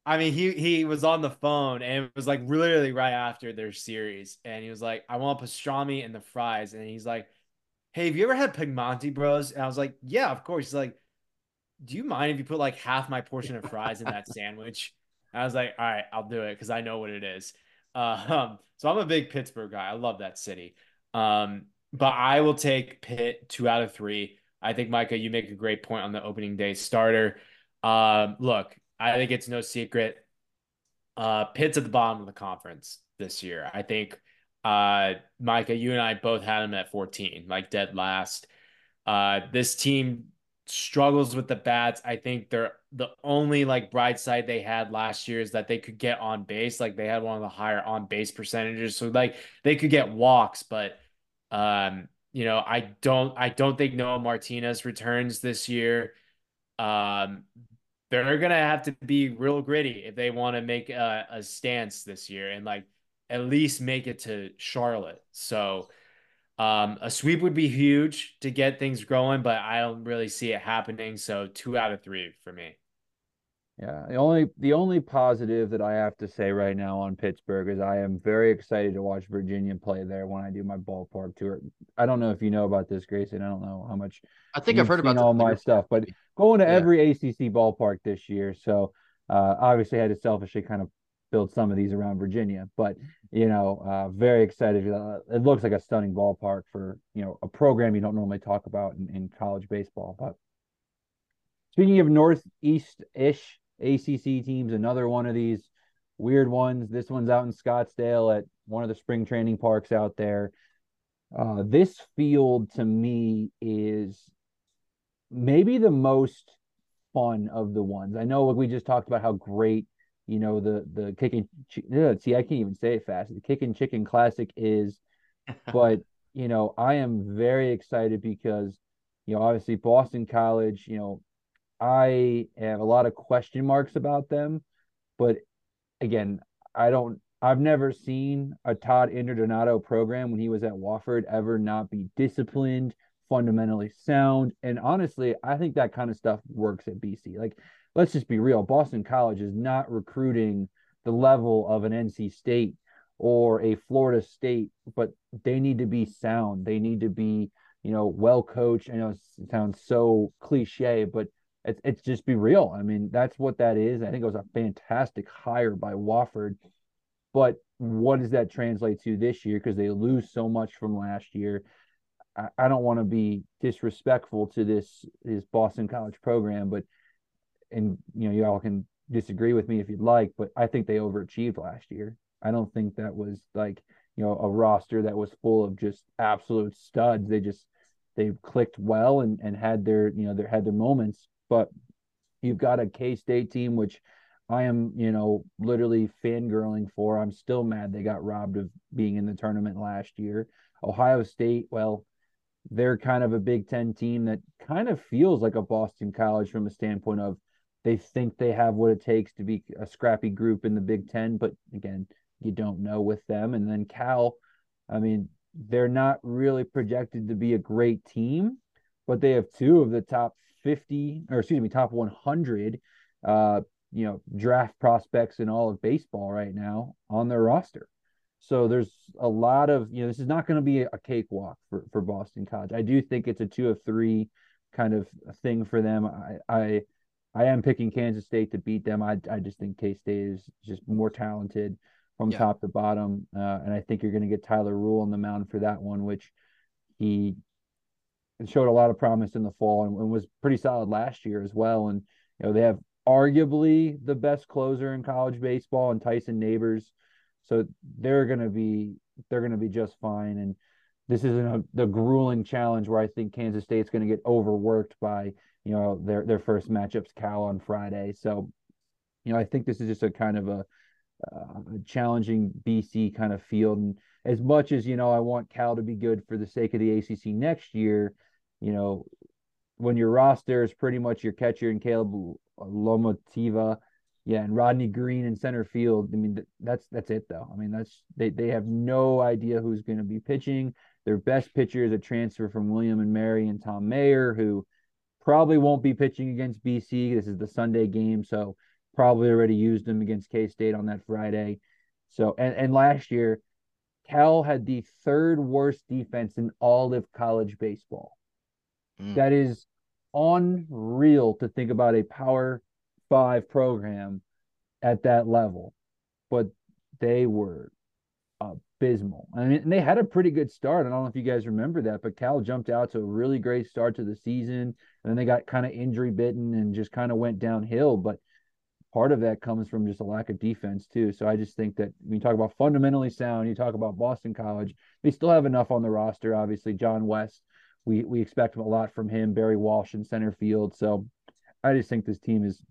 S4: I mean, he he was on the phone and it was like literally right after their series, and he was like, "I want pastrami and the fries," and he's like, "Hey, have you ever had Pigmonti Bros?" And I was like, "Yeah, of course." He's like, "Do you mind if you put like half my portion of fries in that sandwich?" And I was like, "All right, I'll do it because I know what it is." Uh, um, so I'm a big Pittsburgh guy. I love that city. Um, but I will take Pitt two out of three. I think Micah, you make a great point on the opening day starter. Um, look, I think it's no secret. Uh, Pitt's at the bottom of the conference this year. I think, uh, Micah, you and I both had them at 14, like dead last. Uh, this team struggles with the bats. I think they're the only like bright side they had last year is that they could get on base. Like they had one of the higher on base percentages. So like they could get walks, but um, you know, I don't I don't think Noah Martinez returns this year. Um, they're gonna have to be real gritty if they want to make a, a stance this year and like at least make it to Charlotte. So um, a sweep would be huge to get things going, but I don't really see it happening. So two out of three for me.
S2: Yeah, the only the only positive that I have to say right now on Pittsburgh is I am very excited to watch Virginia play there when I do my ballpark tour. I don't know if you know about this, Grayson. I don't know how much
S3: I think
S2: You've
S3: I've heard about
S2: all my stuff, but going to
S3: Yeah.
S2: every ACC ballpark this year. So uh, obviously, I had to selfishly kind of build some of these around Virginia, but you know, uh, very excited. Uh, it looks like a stunning ballpark for you know a program you don't normally talk about in, in college baseball. But speaking of northeast-ish ACC teams, another one of these weird ones. This one's out in Scottsdale at one of the spring training parks out there. Uh, this field to me is maybe the most fun of the ones. I know what we just talked about how great, you know, the the kicking. See, I can't even say it fast. The Kickin' Chicken Classic is, but you know, I am very excited because, you know, obviously Boston College. You know, I have a lot of question marks about them, but again, I don't. I've never seen a Todd Interdonato program when he was at Wofford ever not be disciplined, fundamentally sound, and honestly, I think that kind of stuff works at BC. Like, let's just be real. Boston College is not recruiting the level of an NC State or a Florida State, but they need to be sound. They need to be, you know, well coached. I know it sounds so cliche, but it's it's just be real. I mean, that's what that is. I think it was a fantastic hire by Wofford. But what does that translate to this year? Because they lose so much from last year. I, I don't want to be disrespectful to this this Boston College program, but and you know, you all can disagree with me if you'd like, but I think they overachieved last year. I don't think that was like, you know, a roster that was full of just absolute studs. They just they clicked well and and had their, you know, they had their moments, but you've got a K-State team which I am, you know, literally fangirling for. I'm still mad they got robbed of being in the tournament last year. Ohio State, well, they're kind of a Big Ten team that kind of feels like a Boston College from a standpoint of they think they have what it takes to be a scrappy group in the Big Ten, but again, you don't know with them. And then Cal, I mean, they're not really projected to be a great team, but they have two of the top 50 or excuse me, top 100 uh, you know, draft prospects in all of baseball right now on their roster. So there's a lot of, you know, this is not going to be a cakewalk for, for Boston College. I do think it's a two of three kind of thing for them. I, I, I am picking Kansas State to beat them. I, I just think K State is just more talented from
S3: Yeah.
S2: top to bottom. Uh, and I think you're going to get Tyler Rule on the mound for that one, which he showed a lot of promise in the fall and, and was pretty solid last year as well. And, you know, they have arguably the best closer in college baseball and Tyson Neighbors. So they're going to be they're going to be just fine. And this isn't a, the grueling challenge where I think Kansas State's going to get overworked by you know their their first matchups Cal on Friday. So you know I think this is just a kind of a uh, a challenging BC kind of field. And as much as, you know, I want Cal to be good for the sake of the ACC next year, you know, when your roster is pretty much your catcher and Caleb Lomavita, yeah, and Rodney Green in center field. I mean, that's that's it though. I mean, that's they they have no idea who's going to be pitching. Their best pitcher is a transfer from William and Mary and Tom Mayer, who probably won't be pitching against BC. This is the Sunday game, so probably already used him against K State on that Friday. So and and last year, Cal had the third worst defense in all of college baseball. Mm. That is unreal to think about a Power Five program at that level, but they were abysmal. I mean, they had a pretty good start. I don't know if you guys remember that, but Cal jumped out to a really great start to the season, and then they got kind of injury bitten and just kind of went downhill. But part of that comes from just a lack of defense too. So I just think that when you talk about fundamentally sound, you talk about Boston College, they still have enough on the roster. Obviously, John West, we we expect a lot from him. Barry Walsh in center field. So I just think this team is,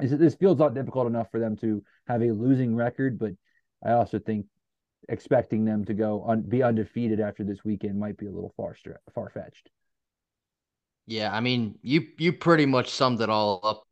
S2: is this field's not difficult enough for them to have a losing record, but I also think expecting them to go un, be undefeated after this weekend might be a little far far fetched.
S3: Yeah, I mean, you you pretty much summed it all up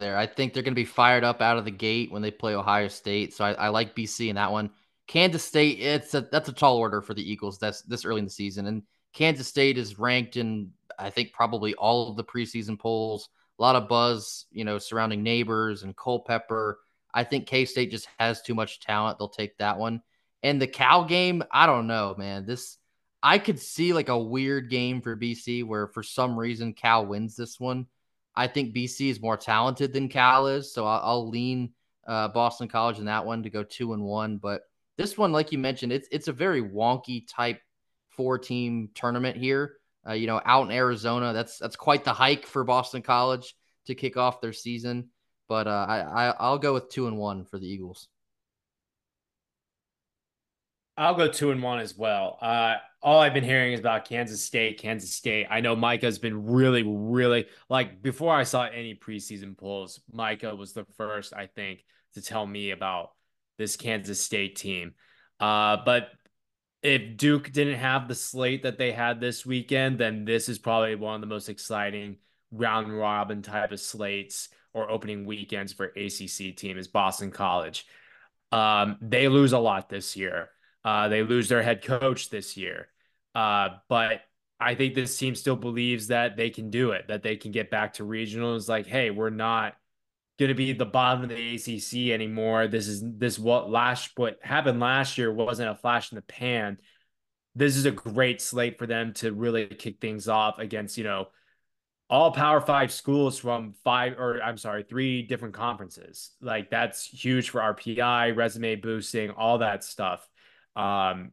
S3: there. I think they're going to be fired up out of the gate when they play Ohio State. So I, I like BC in that one. Kansas State, it's a that's a tall order for the Eagles. That's this early in the season, and Kansas State is ranked in I think probably all of the preseason polls. A lot of buzz, you know, surrounding neighbors and Culpepper. I think K State just has too much talent. They'll take that one. And the Cal game, I don't know, man. This I could see like a weird game for BC where for some reason Cal wins this one. I think BC is more talented than Cal is, so I'll, I'll lean uh, Boston College in that one to go two and one. But this one, like you mentioned, it's it's a very wonky type four team tournament here. Uh, you know, out in Arizona, that's that's quite the hike for Boston College to kick off their season. But uh, I, I I'll go with two and one for the Eagles.
S4: I'll go two and one as well. Uh, all I've been hearing is about Kansas State, Kansas State. I know Micah's been really, really like before I saw any preseason polls, Micah was the first, I think, to tell me about this Kansas State team. Uh, but if Duke didn't have the slate that they had this weekend, then this is probably one of the most exciting round robin type of slates or opening weekends for ACC team is Boston College. Um, they lose a lot this year. Uh, they lose their head coach this year. Uh, but I think this team still believes that they can do it, that they can get back to regionals. Like, hey, we're not going to be the bottom of the ACC anymore. This is this what last what happened last year wasn't a flash in the pan. This is a great slate for them to really kick things off against, you know, all Power Five schools from five or I'm sorry, three different conferences. Like that's huge for RPI, resume boosting, all that stuff. Um,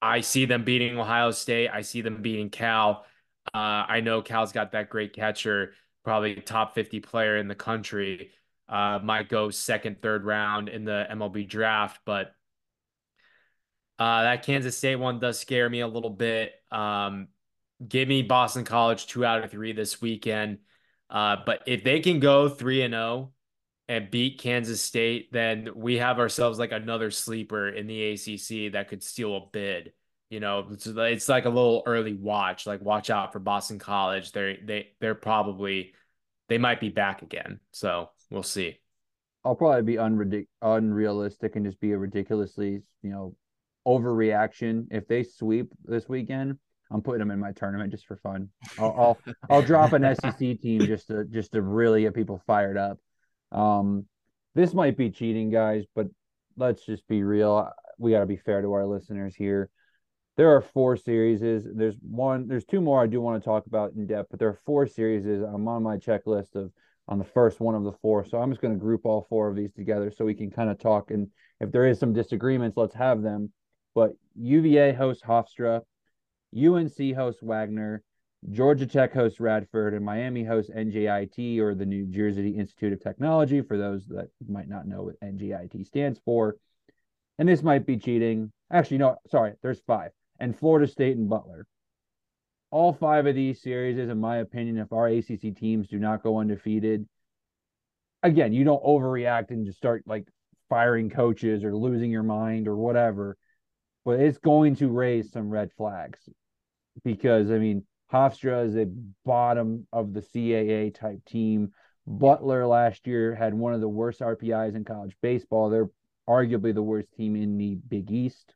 S4: I see them beating Ohio State. I see them beating Cal. Uh, I know Cal's got that great catcher, probably top 50 player in the country. Uh, might go second, third round in the MLB draft, but uh, that Kansas State one does scare me a little bit. Um, give me Boston College two out of three this weekend. Uh, but if they can go three and zero oh, and beat Kansas State, then we have ourselves like another sleeper in the ACC that could steal a bid. You know, it's, it's like a little early watch. Like watch out for Boston College. They're they they're probably they might be back again. So we'll see.
S2: I'll probably be unridic- unrealistic and just be a ridiculously you know overreaction. If they sweep this weekend, I'm putting them in my tournament just for fun. I'll I'll, I'll drop an SEC team just to just to really get people fired up. Um, this might be cheating, guys, but let's just be real. We got to be fair to our listeners here. There are four series. There's one. There's two more I do want to talk about in depth, but there are four series. I'm on my checklist of on the first one of the four. So I'm just going to group all four of these together so we can kind of talk. And if there is some disagreements, let's have them. But UVA hosts Hofstra, UNC hosts Wagner, Georgia Tech hosts Radford, and Miami hosts NJIT or the New Jersey Institute of Technology, for those that might not know what NJIT stands for. And this might be cheating. Actually, no, sorry, there's five. And Florida State and Butler. All five of these series, in my opinion, if our ACC teams do not go undefeated, again, you don't overreact and just start like firing coaches or losing your mind or whatever, but it's going to raise some red flags because I mean Hofstra is a bottom of the CAA type team. Butler last year had one of the worst RPIs in college baseball. They're arguably the worst team in the Big East.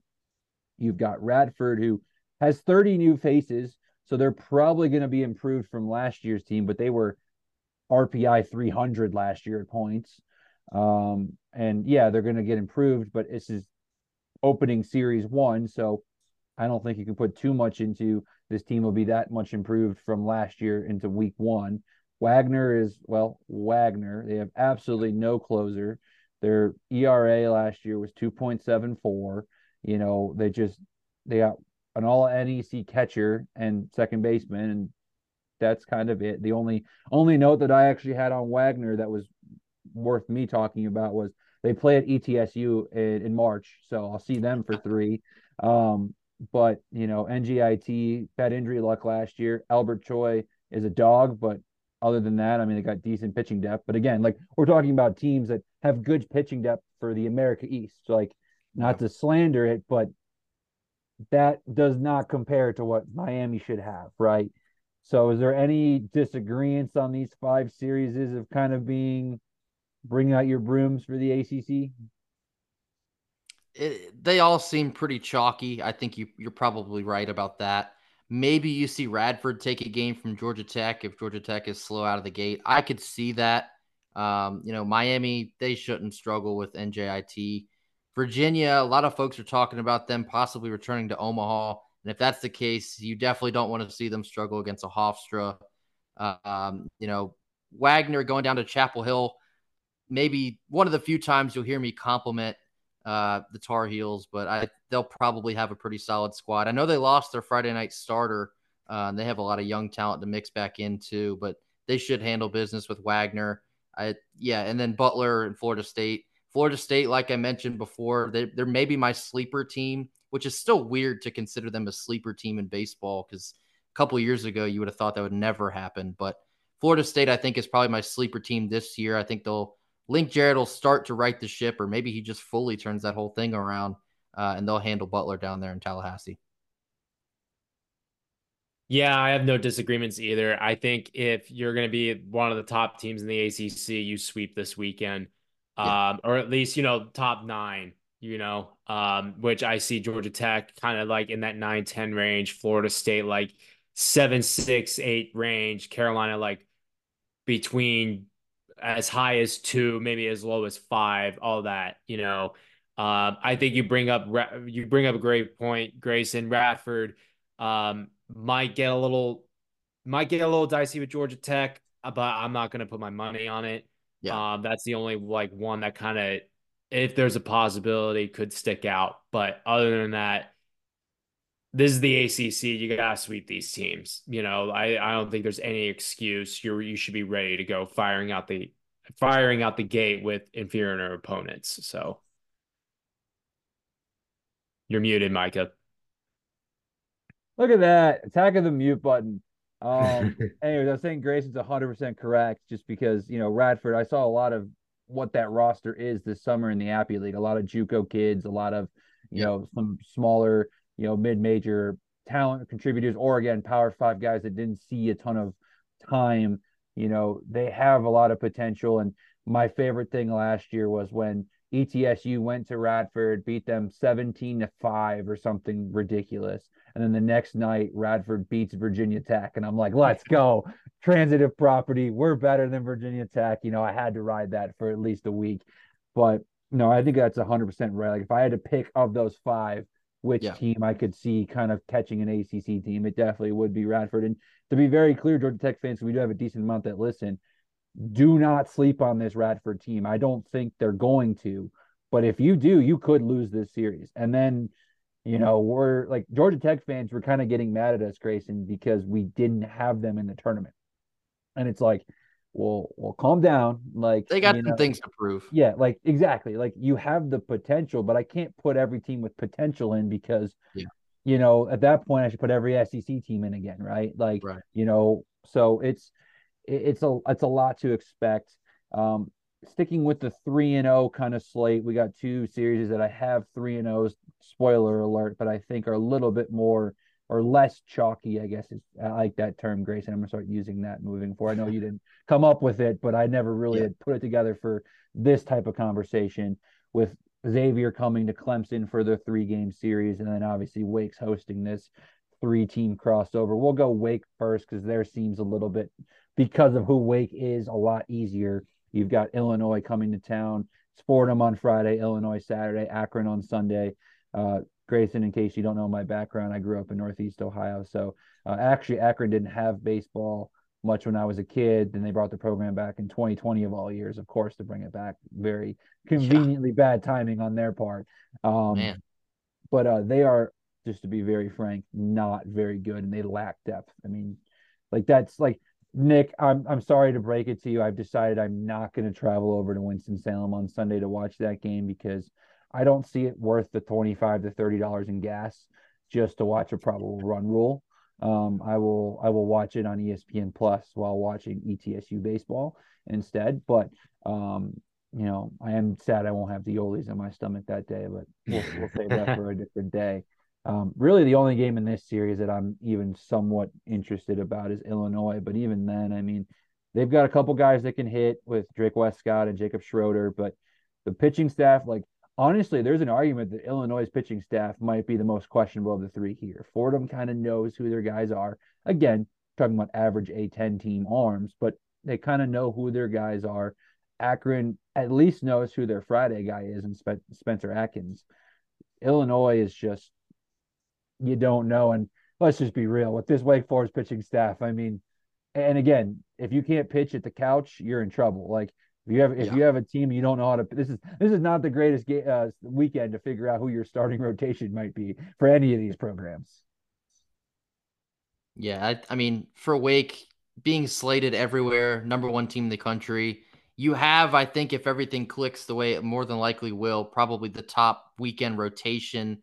S2: You've got Radford, who has 30 new faces, so they're probably going to be improved from last year's team, but they were RPI 300 last year at points. Um, and yeah, they're going to get improved, but this is opening series one. So I don't think you can put too much into this team will be that much improved from last year into week one. Wagner is, well, Wagner. They have absolutely no closer. Their ERA last year was 2.74. You know, they just, they got an all NEC catcher and second baseman, and that's kind of it. The only only note that I actually had on Wagner that was worth me talking about was they play at ETSU in, in March, so I'll see them for three. Um, but you know, NJIT bad injury luck last year. Albert Choi is a dog, but other than that, I mean, they got decent pitching depth. But again, like we're talking about teams that have good pitching depth for the America East. Like, not to slander it, but that does not compare to what Miami should have, right? So, is there any disagreements on these five series of kind of being bring out your brooms for the ACC?
S3: It, they all seem pretty chalky. I think you, you're probably right about that. Maybe you see Radford take a game from Georgia Tech if Georgia Tech is slow out of the gate. I could see that. Um, you know, Miami, they shouldn't struggle with NJIT. Virginia, a lot of folks are talking about them possibly returning to Omaha. And if that's the case, you definitely don't want to see them struggle against a Hofstra. Um, you know, Wagner going down to Chapel Hill, maybe one of the few times you'll hear me compliment uh, the Tar Heels, but I they'll probably have a pretty solid squad. I know they lost their Friday night starter. Uh, they have a lot of young talent to mix back into, but they should handle business with Wagner. I yeah, and then Butler and Florida State. Florida State, like I mentioned before, they, they're maybe my sleeper team, which is still weird to consider them a sleeper team in baseball because a couple years ago you would have thought that would never happen. But Florida State, I think, is probably my sleeper team this year. I think they'll Link Jarrett will start to right the ship, or maybe he just fully turns that whole thing around, uh, and they'll handle Butler down there in Tallahassee.
S4: Yeah, I have no disagreements either. I think if you're going to be one of the top teams in the ACC, you sweep this weekend, yeah. um, or at least you know top nine. You know, um, which I see Georgia Tech kind of like in that 9-10 range, Florida State like seven, six, eight range, Carolina like between as high as two, maybe as low as five, all that, you know. Um, I think you bring up you bring up a great point, Grayson Radford um, might get a little might get a little dicey with Georgia Tech, uh, but I'm not going to put my money on it. Yeah. Um, that's the only like one that kind of, if there's a possibility, could stick out. But other than that, this is the ACC. You gotta sweep these teams. You know, I, I don't think there's any excuse. You you should be ready to go firing out the firing out the gate with inferior opponents. So you're muted, Micah.
S2: Look at that attack of the mute button. Um, anyways, I was saying Grayson's 100% correct just because, you know, Radford, I saw a lot of what that roster is this summer in the Appy League. A lot of Juco kids, a lot of, you yep. know, some smaller you know, mid-major talent contributors, or again, Power Five guys that didn't see a ton of time. You know, they have a lot of potential. And my favorite thing last year was when ETSU went to Radford, beat them 17 to 5 or something ridiculous. And then the next night, Radford beats Virginia Tech. And I'm like, let's go. Transitive property. We're better than Virginia Tech. You know, I had to ride that for at least a week. But no, I think that's 100% right. Like, if I had to pick of those five, which yeah. team I could see kind of catching an ACC team. It definitely would be Radford. And to be very clear, Georgia Tech fans, we do have a decent amount that listen. Do not sleep on this Radford team. I don't think they're going to, but if you do, you could lose this series. And then, you know, we're like Georgia Tech fans were kind of getting mad at us, Grayson, because we didn't have them in the tournament. And it's like, well, well, calm down. Like
S3: they got
S2: some
S3: know, things to prove.
S2: Yeah, like exactly. Like you have the potential, but I can't put every team with potential in because, yeah. you know, at that point I should put every SEC team in again, right? Like, right. you know, so it's it's a it's a lot to expect. Um, sticking with the three and zero kind of slate, we got two series that I have three and O's. Spoiler alert, but I think are a little bit more or less chalky. I guess is I like that term, Grayson. I'm gonna start using that moving forward. I know you didn't come up with it, but I never really yeah. had put it together for this type of conversation with Xavier coming to Clemson for the three game series, and then obviously Wake's hosting this three team crossover. We'll go Wake first because there seems a little bit because of who Wake is a lot easier. You've got Illinois coming to town. Fordham on Friday, Illinois Saturday, Akron on Sunday. Uh, Grayson, in case you don't know my background, I grew up in Northeast Ohio. So uh, actually, Akron didn't have baseball much when I was a kid. Then they brought the program back in 2020 of all years, of course, to bring it back. Very conveniently yeah. bad timing on their part. Um, Man. But uh, they are, just to be very frank, not very good, and they lack depth. I mean, like that's like Nick. I'm I'm sorry to break it to you. I've decided I'm not going to travel over to Winston Salem on Sunday to watch that game because I don't see it worth the 25 to 30 dollars in gas just to watch a probable run rule. Um, I will I will watch it on ESPN Plus while watching ETSU baseball instead. But um, you know, I am sad I won't have the Olis in my stomach that day, but we'll, we'll save that for a different day. Um, really, the only game in this series that I'm even somewhat interested about is Illinois. But even then, I mean, they've got a couple guys that can hit with Drake Westcott and Jacob Schroeder, but the pitching staff, like honestly, there's an argument that Illinois' pitching staff might be the most questionable of the three here. Fordham kind of knows who their guys are. Again, talking about average A10 team arms, but they kind of know who their guys are. Akron at least knows who their Friday guy is and Spencer Atkins. Illinois is just, you don't know. And let's just be real with this Wake Forest pitching staff. I mean, and again, if you can't pitch at the couch, you're in trouble. Like if you have if yeah. you have a team you don't know how to this is this is not the greatest ga- uh, weekend to figure out who your starting rotation might be for any of these programs.
S3: Yeah, I, I mean for Wake being slated everywhere, number one team in the country, you have I think if everything clicks the way it more than likely will, probably the top weekend rotation.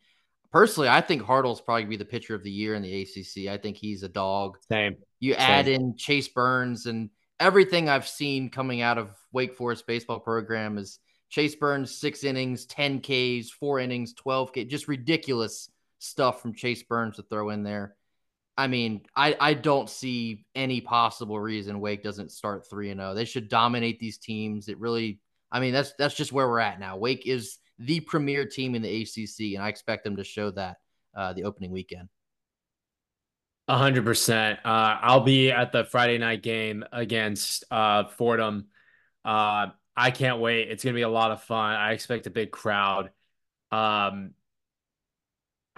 S3: Personally, I think Hartle's probably be the pitcher of the year in the ACC. I think he's a dog.
S4: Same.
S3: You
S4: Same.
S3: add in Chase Burns and everything I've seen coming out of Wake Forest baseball program is Chase Burns six innings, ten Ks, four innings, twelve K, just ridiculous stuff from Chase Burns to throw in there. I mean, I I don't see any possible reason Wake doesn't start three and zero. Oh. They should dominate these teams. It really, I mean, that's that's just where we're at now. Wake is the premier team in the ACC, and I expect them to show that uh, the opening weekend.
S4: A hundred percent. Uh, I'll be at the Friday night game against uh, Fordham. Uh, I can't wait. It's gonna be a lot of fun. I expect a big crowd. Um,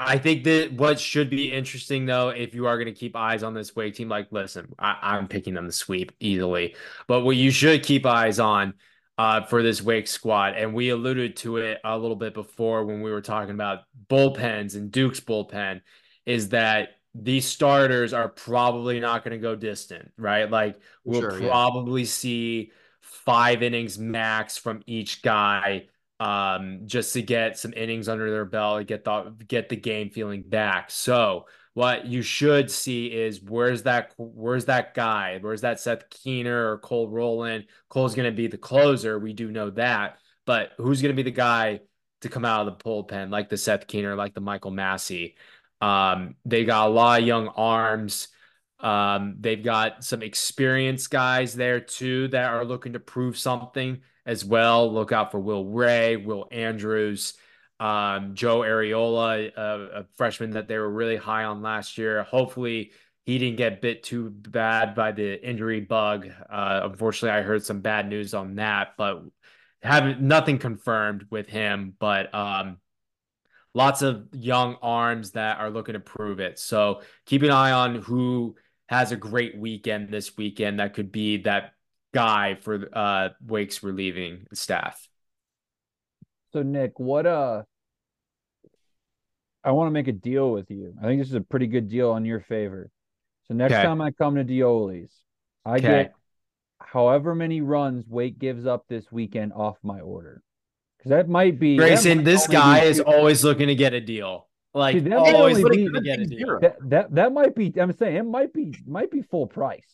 S4: I think that what should be interesting though, if you are going to keep eyes on this Wake team, like listen, I, am picking them to sweep easily, but what you should keep eyes on uh, for this Wake squad, and we alluded to it a little bit before when we were talking about bullpens and Duke's bullpen, is that these starters are probably not going to go distant, right? Like we'll sure, probably yeah. see five innings max from each guy um, just to get some innings under their belt, get the get the game feeling back. So what you should see is where's that where's that guy? Where's that Seth Keener or Cole Roland? Cole's going to be the closer. We do know that, but who's going to be the guy to come out of the bullpen like the Seth Keener, like the Michael Massey? Um, they got a lot of young arms. Um, they've got some experienced guys there too that are looking to prove something as well. Look out for Will Ray, Will Andrews, um, Joe Areola, a, a, freshman that they were really high on last year. Hopefully, he didn't get bit too bad by the injury bug. Uh, unfortunately, I heard some bad news on that, but haven't nothing confirmed with him. But um, lots of young arms that are looking to prove it. So keep an eye on who has a great weekend this weekend. That could be that guy for uh, Wake's relieving staff.
S2: So Nick, what uh I want to make a deal with you. I think this is a pretty good deal on your favor. So next okay. time I come to Dioli's, I okay. get however many runs Wake gives up this weekend off my order. Because that might be
S4: Grayson. Might this guy is always looking to get a deal. Like always looking to get a deal.
S2: That, that that might be. I'm saying it might be might be full price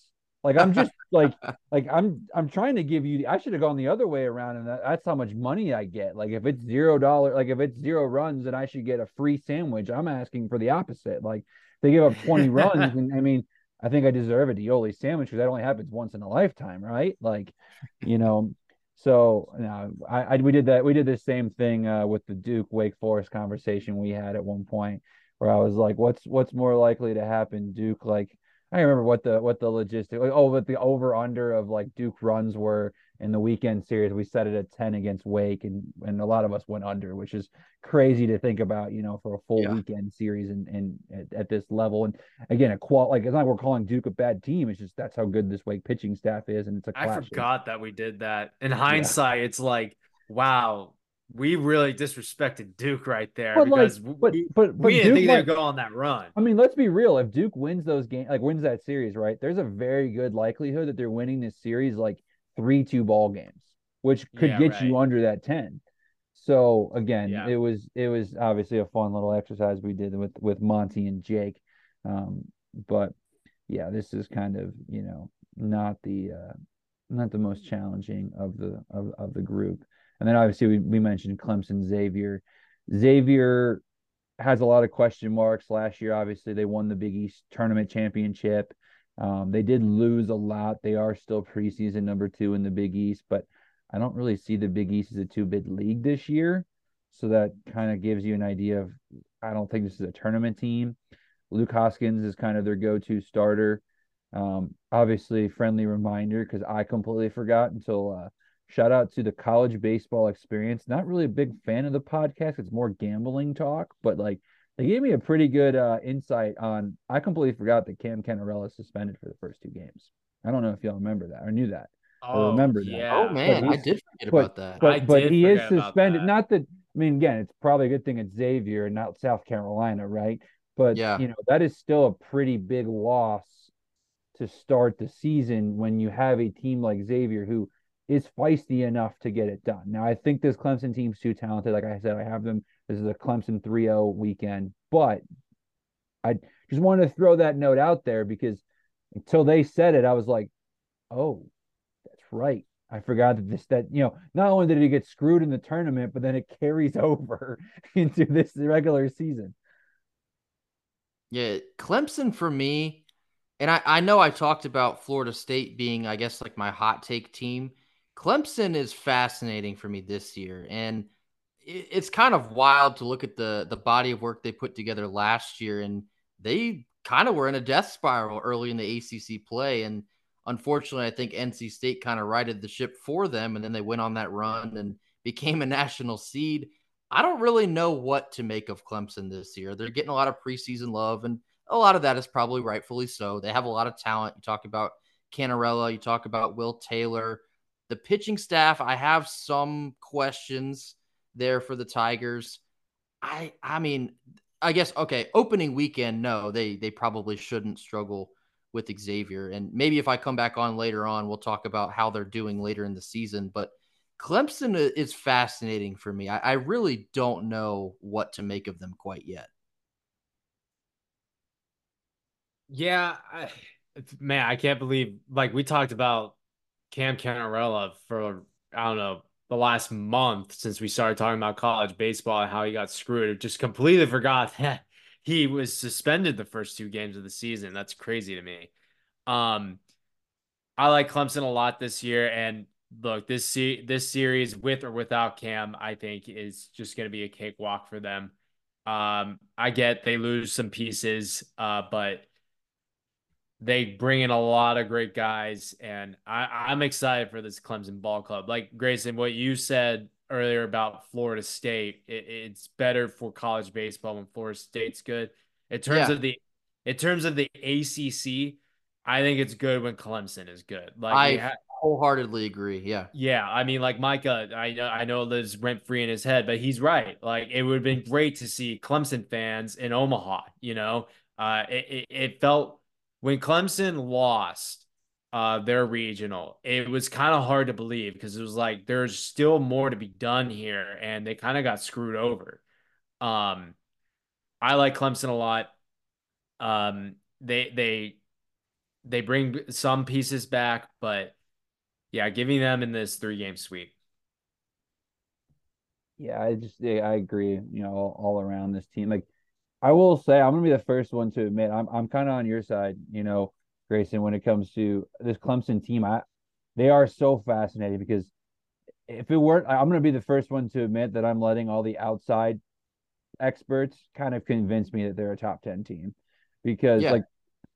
S2: Like I'm just like like I'm I'm trying to give you. I should have gone the other way around, and that, that's how much money I get. Like if it's zero dollar, like if it's zero runs, and I should get a free sandwich. I'm asking for the opposite. Like they give up 20 runs, and I mean, I think I deserve a Dioli sandwich because that only happens once in a lifetime, right? Like, you know. So no, I, I we did that. We did the same thing uh, with the Duke Wake Forest conversation we had at one point, where I was like, "What's what's more likely to happen, Duke? Like I remember what the what the logistic oh what the over under of like Duke runs were in the weekend series. We set it at ten against Wake, and and a lot of us went under, which is crazy to think about, you know, for a full yeah. weekend series and and at, at, this level. And again, a qual like it's not we're calling Duke a bad team. It's just that's how good this Wake pitching staff is, and it's a.
S4: I forgot that we did that. In hindsight, yeah. it's like wow, we really disrespected Duke right there but because like, but, we, but, but we didn't Duke think they'd go on that run.
S2: I mean, let's be real. If Duke wins those games, like wins that series, right? There's a very good likelihood that they're winning this series like three two ball games, which could yeah, get right. you under that ten. So again, yeah. it was it was obviously a fun little exercise we did with with Monty and Jake, um, but yeah, this is kind of you know not the uh, not the most challenging of the of, of the group. And then obviously we, we mentioned Clemson, Xavier. Xavier has a lot of question marks last year. Obviously, they won the Big East tournament championship. Um, they did lose a lot. They are still preseason number two in the Big East, but I don't really see the Big East as a two bid league this year. So that kind of gives you an idea of I don't think this is a tournament team. Luke Hoskins is kind of their go to starter. Um, obviously, friendly reminder because I completely forgot until uh, Shout out to the college baseball experience. Not really a big fan of the podcast. It's more gambling talk, but like they gave me a pretty good uh, insight on. I completely forgot that Cam Cannarella suspended for the first two games. I don't know if y'all remember that or knew that. Oh, or remember
S3: that. Yeah. Oh man, I did forget
S2: but,
S3: about that.
S2: But, but he is suspended. Not that I mean, again, it's probably a good thing it's Xavier and not South Carolina, right? But yeah. you know, that is still a pretty big loss to start the season when you have a team like Xavier who is feisty enough to get it done. Now, I think this Clemson team's too talented. Like I said, I have them. This is a Clemson 3 0 weekend, but I just wanted to throw that note out there because until they said it, I was like, oh, that's right. I forgot that this, that, you know, not only did he get screwed in the tournament, but then it carries over into this regular season.
S3: Yeah. Clemson for me, and I, I know I talked about Florida State being, I guess, like my hot take team Clemson is fascinating for me this year, and it's kind of wild to look at the the body of work they put together last year, and they kind of were in a death spiral early in the ACC play, and unfortunately, I think NC State kind of righted the ship for them, and then they went on that run and became a national seed. I don't really know what to make of Clemson this year. They're getting a lot of preseason love, and a lot of that is probably rightfully so. They have a lot of talent. You talk about Cannarella, you talk about Will Taylor. The pitching staff, I have some questions there for the Tigers. I I mean, I guess okay, opening weekend, no, they they probably shouldn't struggle with Xavier. And maybe if I come back on later on, we'll talk about how they're doing later in the season. But Clemson is fascinating for me. I, I really don't know what to make of them quite yet.
S4: Yeah, I, man, I can't believe like we talked about Cam Cannarella for I don't know the last month since we started talking about college baseball and how he got screwed. Just completely forgot that he was suspended the first two games of the season. That's crazy to me. Um, I like Clemson a lot this year, and look this se- this series with or without Cam, I think is just going to be a cakewalk for them. Um, I get they lose some pieces, uh, but they bring in a lot of great guys, and I, I'm excited for this Clemson ball club. Like Grayson, what you said earlier about Florida State, it, it's better for college baseball when Florida State's good. In terms yeah. of the in terms of the ACC, I think it's good when Clemson is good.
S3: Like I ha- wholeheartedly agree. Yeah,
S4: yeah. I mean, like Micah, I I know lives rent free in his head, but he's right. Like it would have been great to see Clemson fans in Omaha. You know, uh, it, it, it felt when Clemson lost uh, their regional, it was kind of hard to believe because it was like there's still more to be done here, and they kind of got screwed over. Um, I like Clemson a lot. Um, they they they bring some pieces back, but yeah, giving them in this three game sweep.
S2: Yeah, I just I agree. You know, all, all around this team, like I will say, I'm gonna be the first one to admit I'm I'm kind of on your side. You know, Grayson, when it comes to this Clemson team, I they are so fascinating because if it weren't, I'm gonna be the first one to admit that I'm letting all the outside experts kind of convince me that they're a top ten team because yeah. like,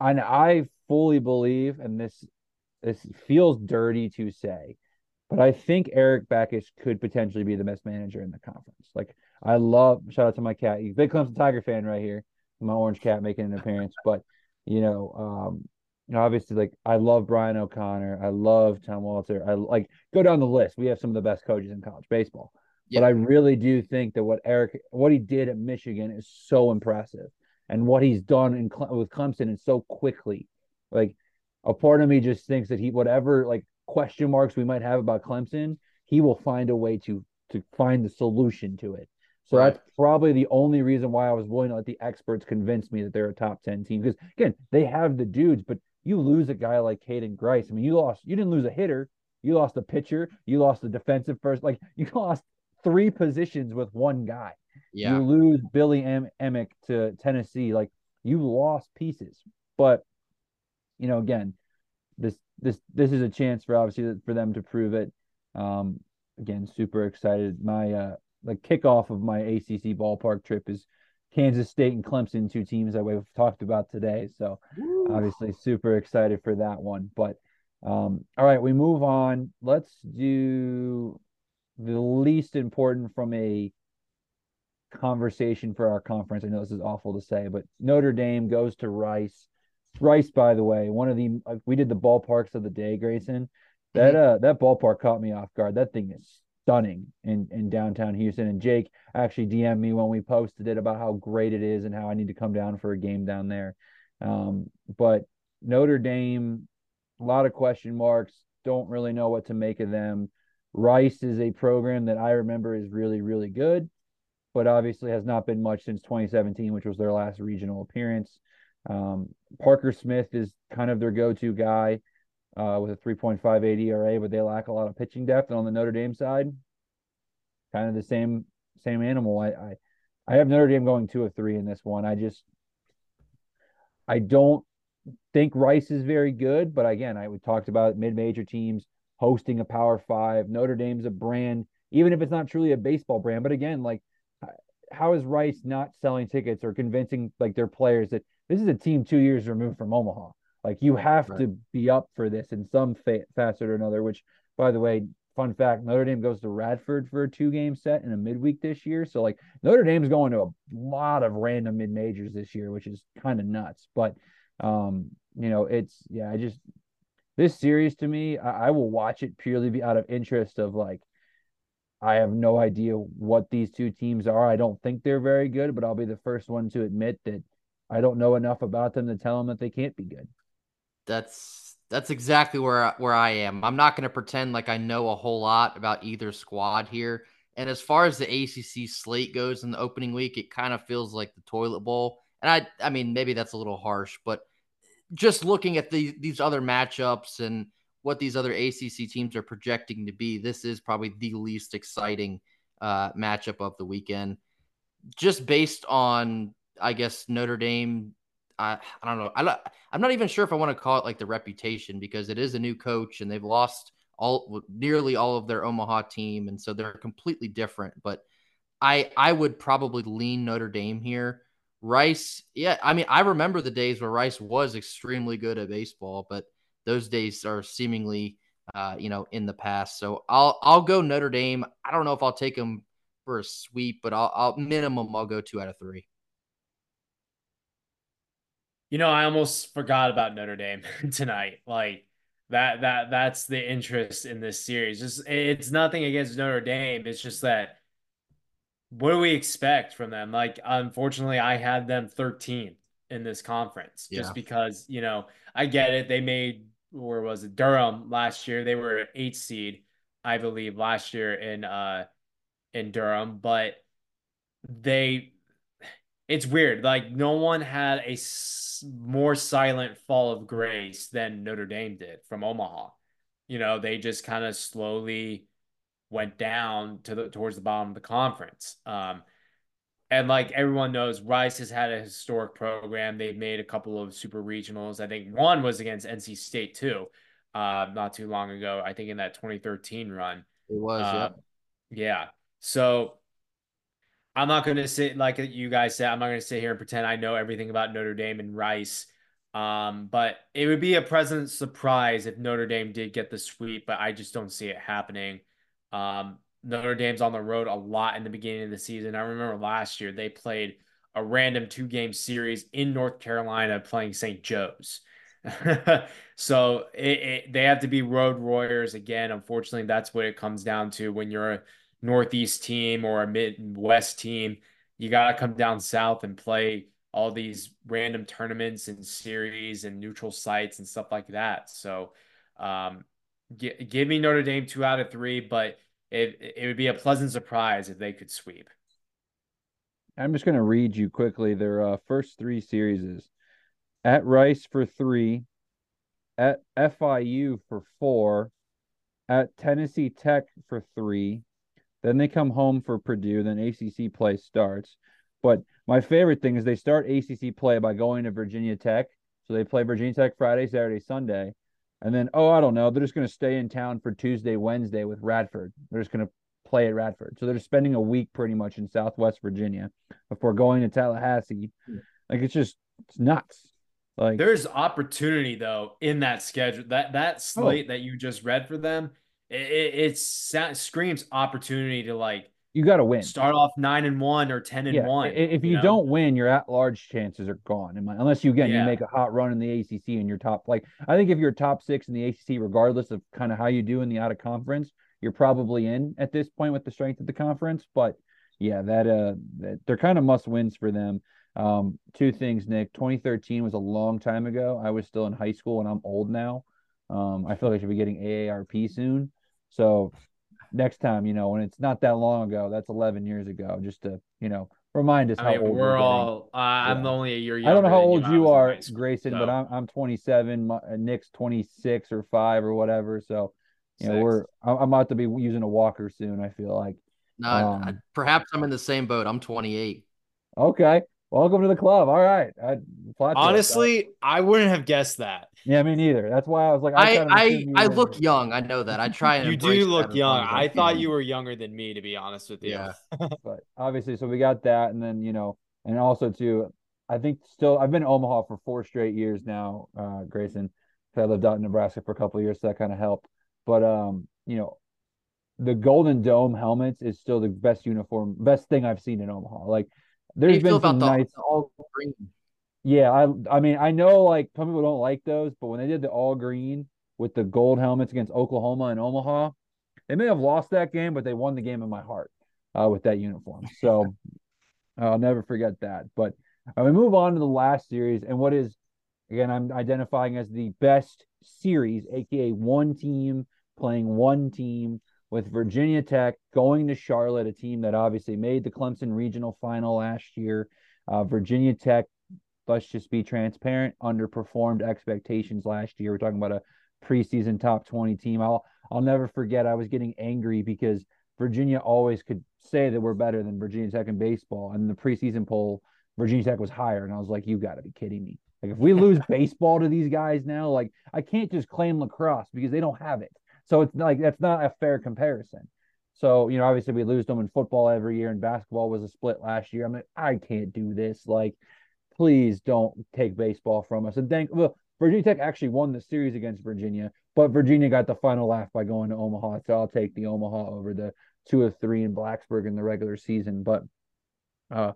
S2: and I fully believe, and this this feels dirty to say, but I think Erik Bakich could potentially be the best manager in the conference. Like I love shout out to my cat. Big Clemson Tiger fan right here. My orange cat making an appearance. But you know, um, you know, obviously like I love Brian O'Connor. I love Tom Walter. I like go down the list. We have some of the best coaches in college baseball. But I really do think that what Erik what he did at Michigan is so impressive. And what he's done in with Clemson and so quickly. Like a part of me just thinks that he whatever like question marks we might have about Clemson, he will find a way to to find the solution to it. So right. that's probably the only reason why I was willing to let the experts convince me that they're a top 10 team. Because again, they have the dudes, but you lose a guy like Caden Grice. I mean, you lost, you didn't lose a hitter, you lost a pitcher, you lost a defensive first, like you lost three positions with one guy. Yeah. You lose Billy M- Amick to Tennessee. Like you lost pieces. But you know, again, this this this is a chance for obviously for them to prove it. Um, again, super excited. My uh, the kickoff of my ACC ballpark trip is Kansas State and Clemson, two teams that we've talked about today. So Woo. obviously super excited for that one. But um, all right, we move on. Let's do the least important from a conversation for our conference. I know this is awful to say, but Notre Dame goes to Rice. Rice, by the way, one of the we did the ballparks of the day, Grayson. That mm-hmm. uh that ballpark caught me off guard. That thing is stunning in in downtown Houston. And Jake actually DM'd me when we posted it about how great it is and how I need to come down for a game down there. Um, but Notre Dame, a lot of question marks. Don't really know what to make of them. Rice is a program that I remember is really really good, but obviously has not been much since 2017, which was their last regional appearance. Um, Parker Smith is kind of their go-to guy uh, with a 3.58 ERA, but they lack a lot of pitching depth. And on the Notre Dame side, kind of the same same animal. I I, I have Notre Dame going two of three in this one. I just I don't think Rice is very good, but again, I we talked about mid-major teams hosting a Power Five. Notre Dame's a brand, even if it's not truly a baseball brand. But again, like how is Rice not selling tickets or convincing like their players that this is a team two years removed from Omaha? Like you have right. to be up for this in some fa- facet or another. Which, by the way, fun fact: Notre Dame goes to Radford for a two-game set in a midweek this year. So like Notre Dame's going to a lot of random mid majors this year, which is kind of nuts. But um, you know, it's yeah, I just this series to me, I, I will watch it purely be out of interest of like I have no idea what these two teams are. I don't think they're very good, but I'll be the first one to admit that I don't know enough about them to tell them that they can't be good
S3: that's that's exactly where where I am. I'm not going to pretend like I know a whole lot about either squad here. And as far as the ACC slate goes in the opening week, it kind of feels like the toilet bowl. And I I mean maybe that's a little harsh, but just looking at the, these other matchups and what these other ACC teams are projecting to be, this is probably the least exciting uh, matchup of the weekend. Just based on, I guess, Notre Dame I, I don't know. I, I'm not even sure if I want to call it like the reputation because it is a new coach and they've lost all nearly all of their Omaha team, and so they're completely different. But I I would probably lean Notre Dame here. Rice, yeah, I mean I remember the days where Rice was extremely good at baseball, but those days are seemingly uh, you know in the past. So I'll I'll go Notre Dame. I don't know if I'll take them for a sweep, but I'll, I'll minimum I'll go two out of three.
S4: You know, I almost forgot about Notre Dame tonight. Like that that that's the interest in this series. Just it's nothing against Notre Dame. It's just that what do we expect from them? Like unfortunately, I had them 13th in this conference yeah. just because, you know, I get it. They made where was it? Durham last year. They were an 8 seed, I believe, last year in uh in Durham, but they it's weird. Like no one had a s- more silent fall of grace than Notre Dame did from Omaha. You know, they just kind of slowly went down to the towards the bottom of the conference. Um, and like everyone knows, Rice has had a historic program. They've made a couple of super regionals. I think one was against NC State too, uh, not too long ago. I think in that 2013 run.
S3: It was, uh,
S4: yeah. Yeah. So I'm not going to sit like you guys said. I'm not going to sit here and pretend I know everything about Notre Dame and Rice. Um, but it would be a pleasant surprise if Notre Dame did get the sweep, but I just don't see it happening. Um, Notre Dame's on the road a lot in the beginning of the season. I remember last year they played a random two game series in North Carolina playing St. Joe's. so it, it, they have to be road warriors again. Unfortunately, that's what it comes down to when you're a Northeast team or a Midwest team. You got to come down south and play all these random tournaments and series and neutral sites and stuff like that. So, um, g- give me Notre Dame two out of three, but it it would be a pleasant surprise if they could sweep.
S2: I'm just going to read you quickly their uh, first three series is at Rice for three, at FIU for four, at Tennessee Tech for three. Then they come home for Purdue. Then ACC play starts. But my favorite thing is they start ACC play by going to Virginia Tech. So they play Virginia Tech Friday, Saturday, Sunday. And then, oh, I don't know, they're just going to stay in town for Tuesday, Wednesday with Radford. They're just going to play at Radford. So they're spending a week pretty much in Southwest Virginia before going to Tallahassee. Like it's just it's nuts. Like
S4: there's opportunity though in that schedule. That that oh. slate oh. that you just read for them, it, it, it screams opportunity to like
S2: you got to win.
S4: Start off nine and one or ten and
S2: yeah.
S4: one.
S2: If you, you know? don't win, your at large chances are gone. Unless you again yeah. you make a hot run in the ACC and you're top. Like I think if you're top six in the ACC, regardless of kind of how you do in the out of conference, you're probably in at this point with the strength of the conference. But yeah, that uh, that, they're kind of must wins for them. Um, two things, Nick. 2013 was a long time ago. I was still in high school, and I'm old now. Um, I feel like I should be getting AARP soon. So next time, you know, when it's not that long ago, that's 11 years ago, just to, you know, remind us I how mean, old
S4: we're, we're all. Uh, yeah. I'm only a year
S2: I don't know how old you, you are, Grayson, so. but I'm I'm 27. My, uh, Nick's 26 or five or whatever. So, you Six. know, we're I'm about to be using a walker soon. I feel like.
S3: No, um, perhaps I'm in the same boat. I'm 28.
S2: Okay. Welcome to the club. All right. I,
S4: Honestly, I wouldn't have guessed that.
S2: Yeah, me neither. That's why I was like,
S3: I I, I, I look young. I know that. I try and
S4: you do look young. I thought you were younger than me, to be honest with you.
S3: Yeah.
S2: but obviously, so we got that, and then you know, and also too, I think still I've been in Omaha for four straight years now, uh, Grayson. I lived out in Nebraska for a couple years, so that kind of helped. But um, you know, the Golden Dome helmets is still the best uniform, best thing I've seen in Omaha. Like there's been some nights all green. Yeah, I I mean I know like some people don't like those, but when they did the all green with the gold helmets against Oklahoma and Omaha, they may have lost that game, but they won the game in my heart uh, with that uniform. So I'll never forget that. But uh, we move on to the last series, and what is again I'm identifying as the best series, aka one team playing one team with Virginia Tech going to Charlotte, a team that obviously made the Clemson regional final last year. Uh, Virginia Tech, let's just be transparent, underperformed expectations last year. We're talking about a preseason top 20 team. I'll I'll never forget I was getting angry because Virginia always could say that we're better than Virginia Tech in baseball. And the preseason poll, Virginia Tech was higher. And I was like, you got to be kidding me. Like, if we lose baseball to these guys now, like, I can't just claim lacrosse because they don't have it. So it's like that's not a fair comparison. So, you know, obviously we lose them in football every year and basketball was a split last year. I'm like, I can't do this. Like, please don't take baseball from us. And thank well, Virginia Tech actually won the series against Virginia, but Virginia got the final laugh by going to Omaha. So I'll take the Omaha over the two of three in Blacksburg in the regular season. But uh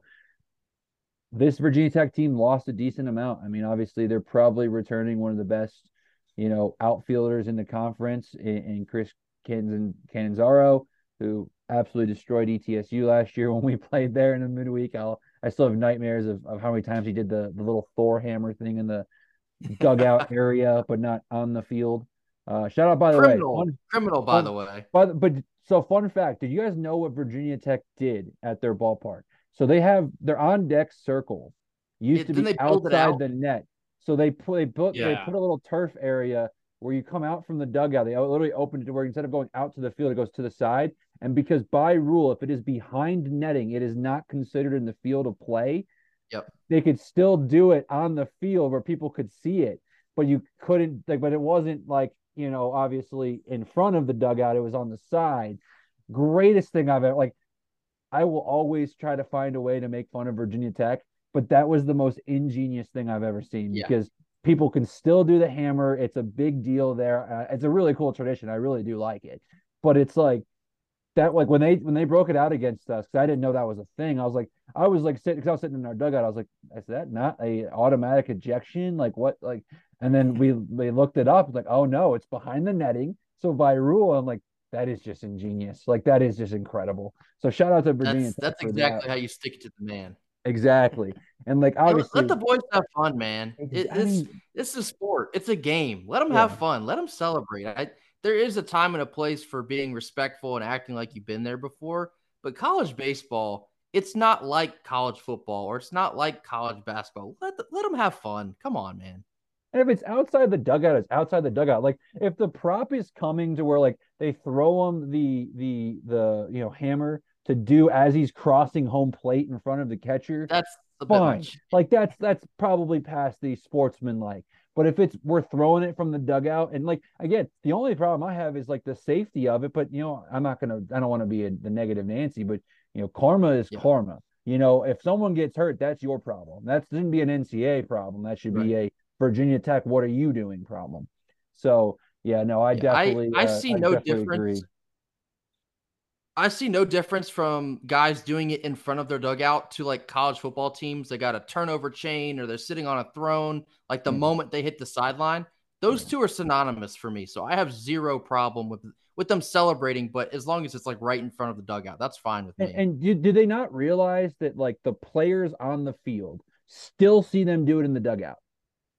S2: this Virginia Tech team lost a decent amount. I mean, obviously they're probably returning one of the best you know, outfielders in the conference in, in Chris Cannizzaro, who absolutely destroyed ETSU last year when we played there in the midweek. I'll I still have nightmares of, of how many times he did the, the little Thor hammer thing in the dugout area, but not on the field. Uh, shout out by the
S3: criminal,
S2: way,
S3: fun, criminal by the way.
S2: But but so fun fact: Did you guys know what Virginia Tech did at their ballpark? So they have their on deck circle used
S3: Yeah,
S2: to be
S3: they build it
S2: outside the net. So they put they put they put a little turf area where you come out from the dugout. They literally opened it to where instead of going out to the field, it goes to the side. And because by rule, if it is behind netting, it is not considered in the field of play.
S3: Yep.
S2: They could still do it on the field where people could see it, but you couldn't like, but it wasn't like, you know, obviously in front of the dugout, it was on the side. Greatest thing I've ever like I will always try to find a way to make fun of Virginia Tech, but that was the most ingenious thing I've ever seen
S3: Yeah.
S2: because people can still do the hammer. It's a big deal there. Uh, it's a really cool tradition. I really do like it, but it's like that. Like when they when they broke it out against us, because I didn't know that was a thing. I was like, I was like sitting because I was sitting in our dugout. I was like, is that not a automatic ejection? Like what? Like, and then we they looked it up. Like, oh no, it's behind the netting. So by rule, I'm like, that is just ingenious. Like that is just incredible. So shout out to Virginia.
S3: That's that's exactly
S2: that.
S3: how you stick it to the man.
S2: Exactly. And like obviously,
S3: let the boys have fun, man. It,
S2: I
S3: this
S2: mean,
S3: this is sport. It's a game. Let them
S2: Yeah.
S3: have fun. Let them celebrate. I, there is a time and a place for being respectful and acting like you've been there before. But college baseball, it's not like college football or it's not like college basketball. Let the, let them have fun. Come on, man.
S2: and if it's outside the dugout, it's outside the dugout. Like if the prop is coming to where like they throw them the the the you know hammer to do as he's crossing home plate in front of the catcher,
S3: That's the
S2: fine. Like that's that's probably past the sportsman like. But if it's we're throwing it from the dugout and like again, the only problem I have is like the safety of it. But you know, I'm not gonna I don't want to be a, the negative Nancy, but you know, karma is
S3: Yeah.
S2: karma. You know, if someone gets hurt, that's your problem. That shouldn't be an NCAA problem. That should be a Virginia Tech. What are you doing? Problem. So yeah, no, I
S3: Yeah, I-
S2: definitely
S3: I
S2: uh,
S3: see no difference.
S2: agree.
S3: I see no difference from guys doing it in front of their dugout to like college football teams. They got a turnover chain or they're sitting on a throne. Like the
S2: Mhm.
S3: moment they hit the sideline, those
S2: Yeah.
S3: two are synonymous for me. So I have zero problem with with them celebrating, but as long as it's like right in front of the dugout, that's fine with me.
S2: And, and did, did they not realize that like the players on the field still see them do it in the dugout?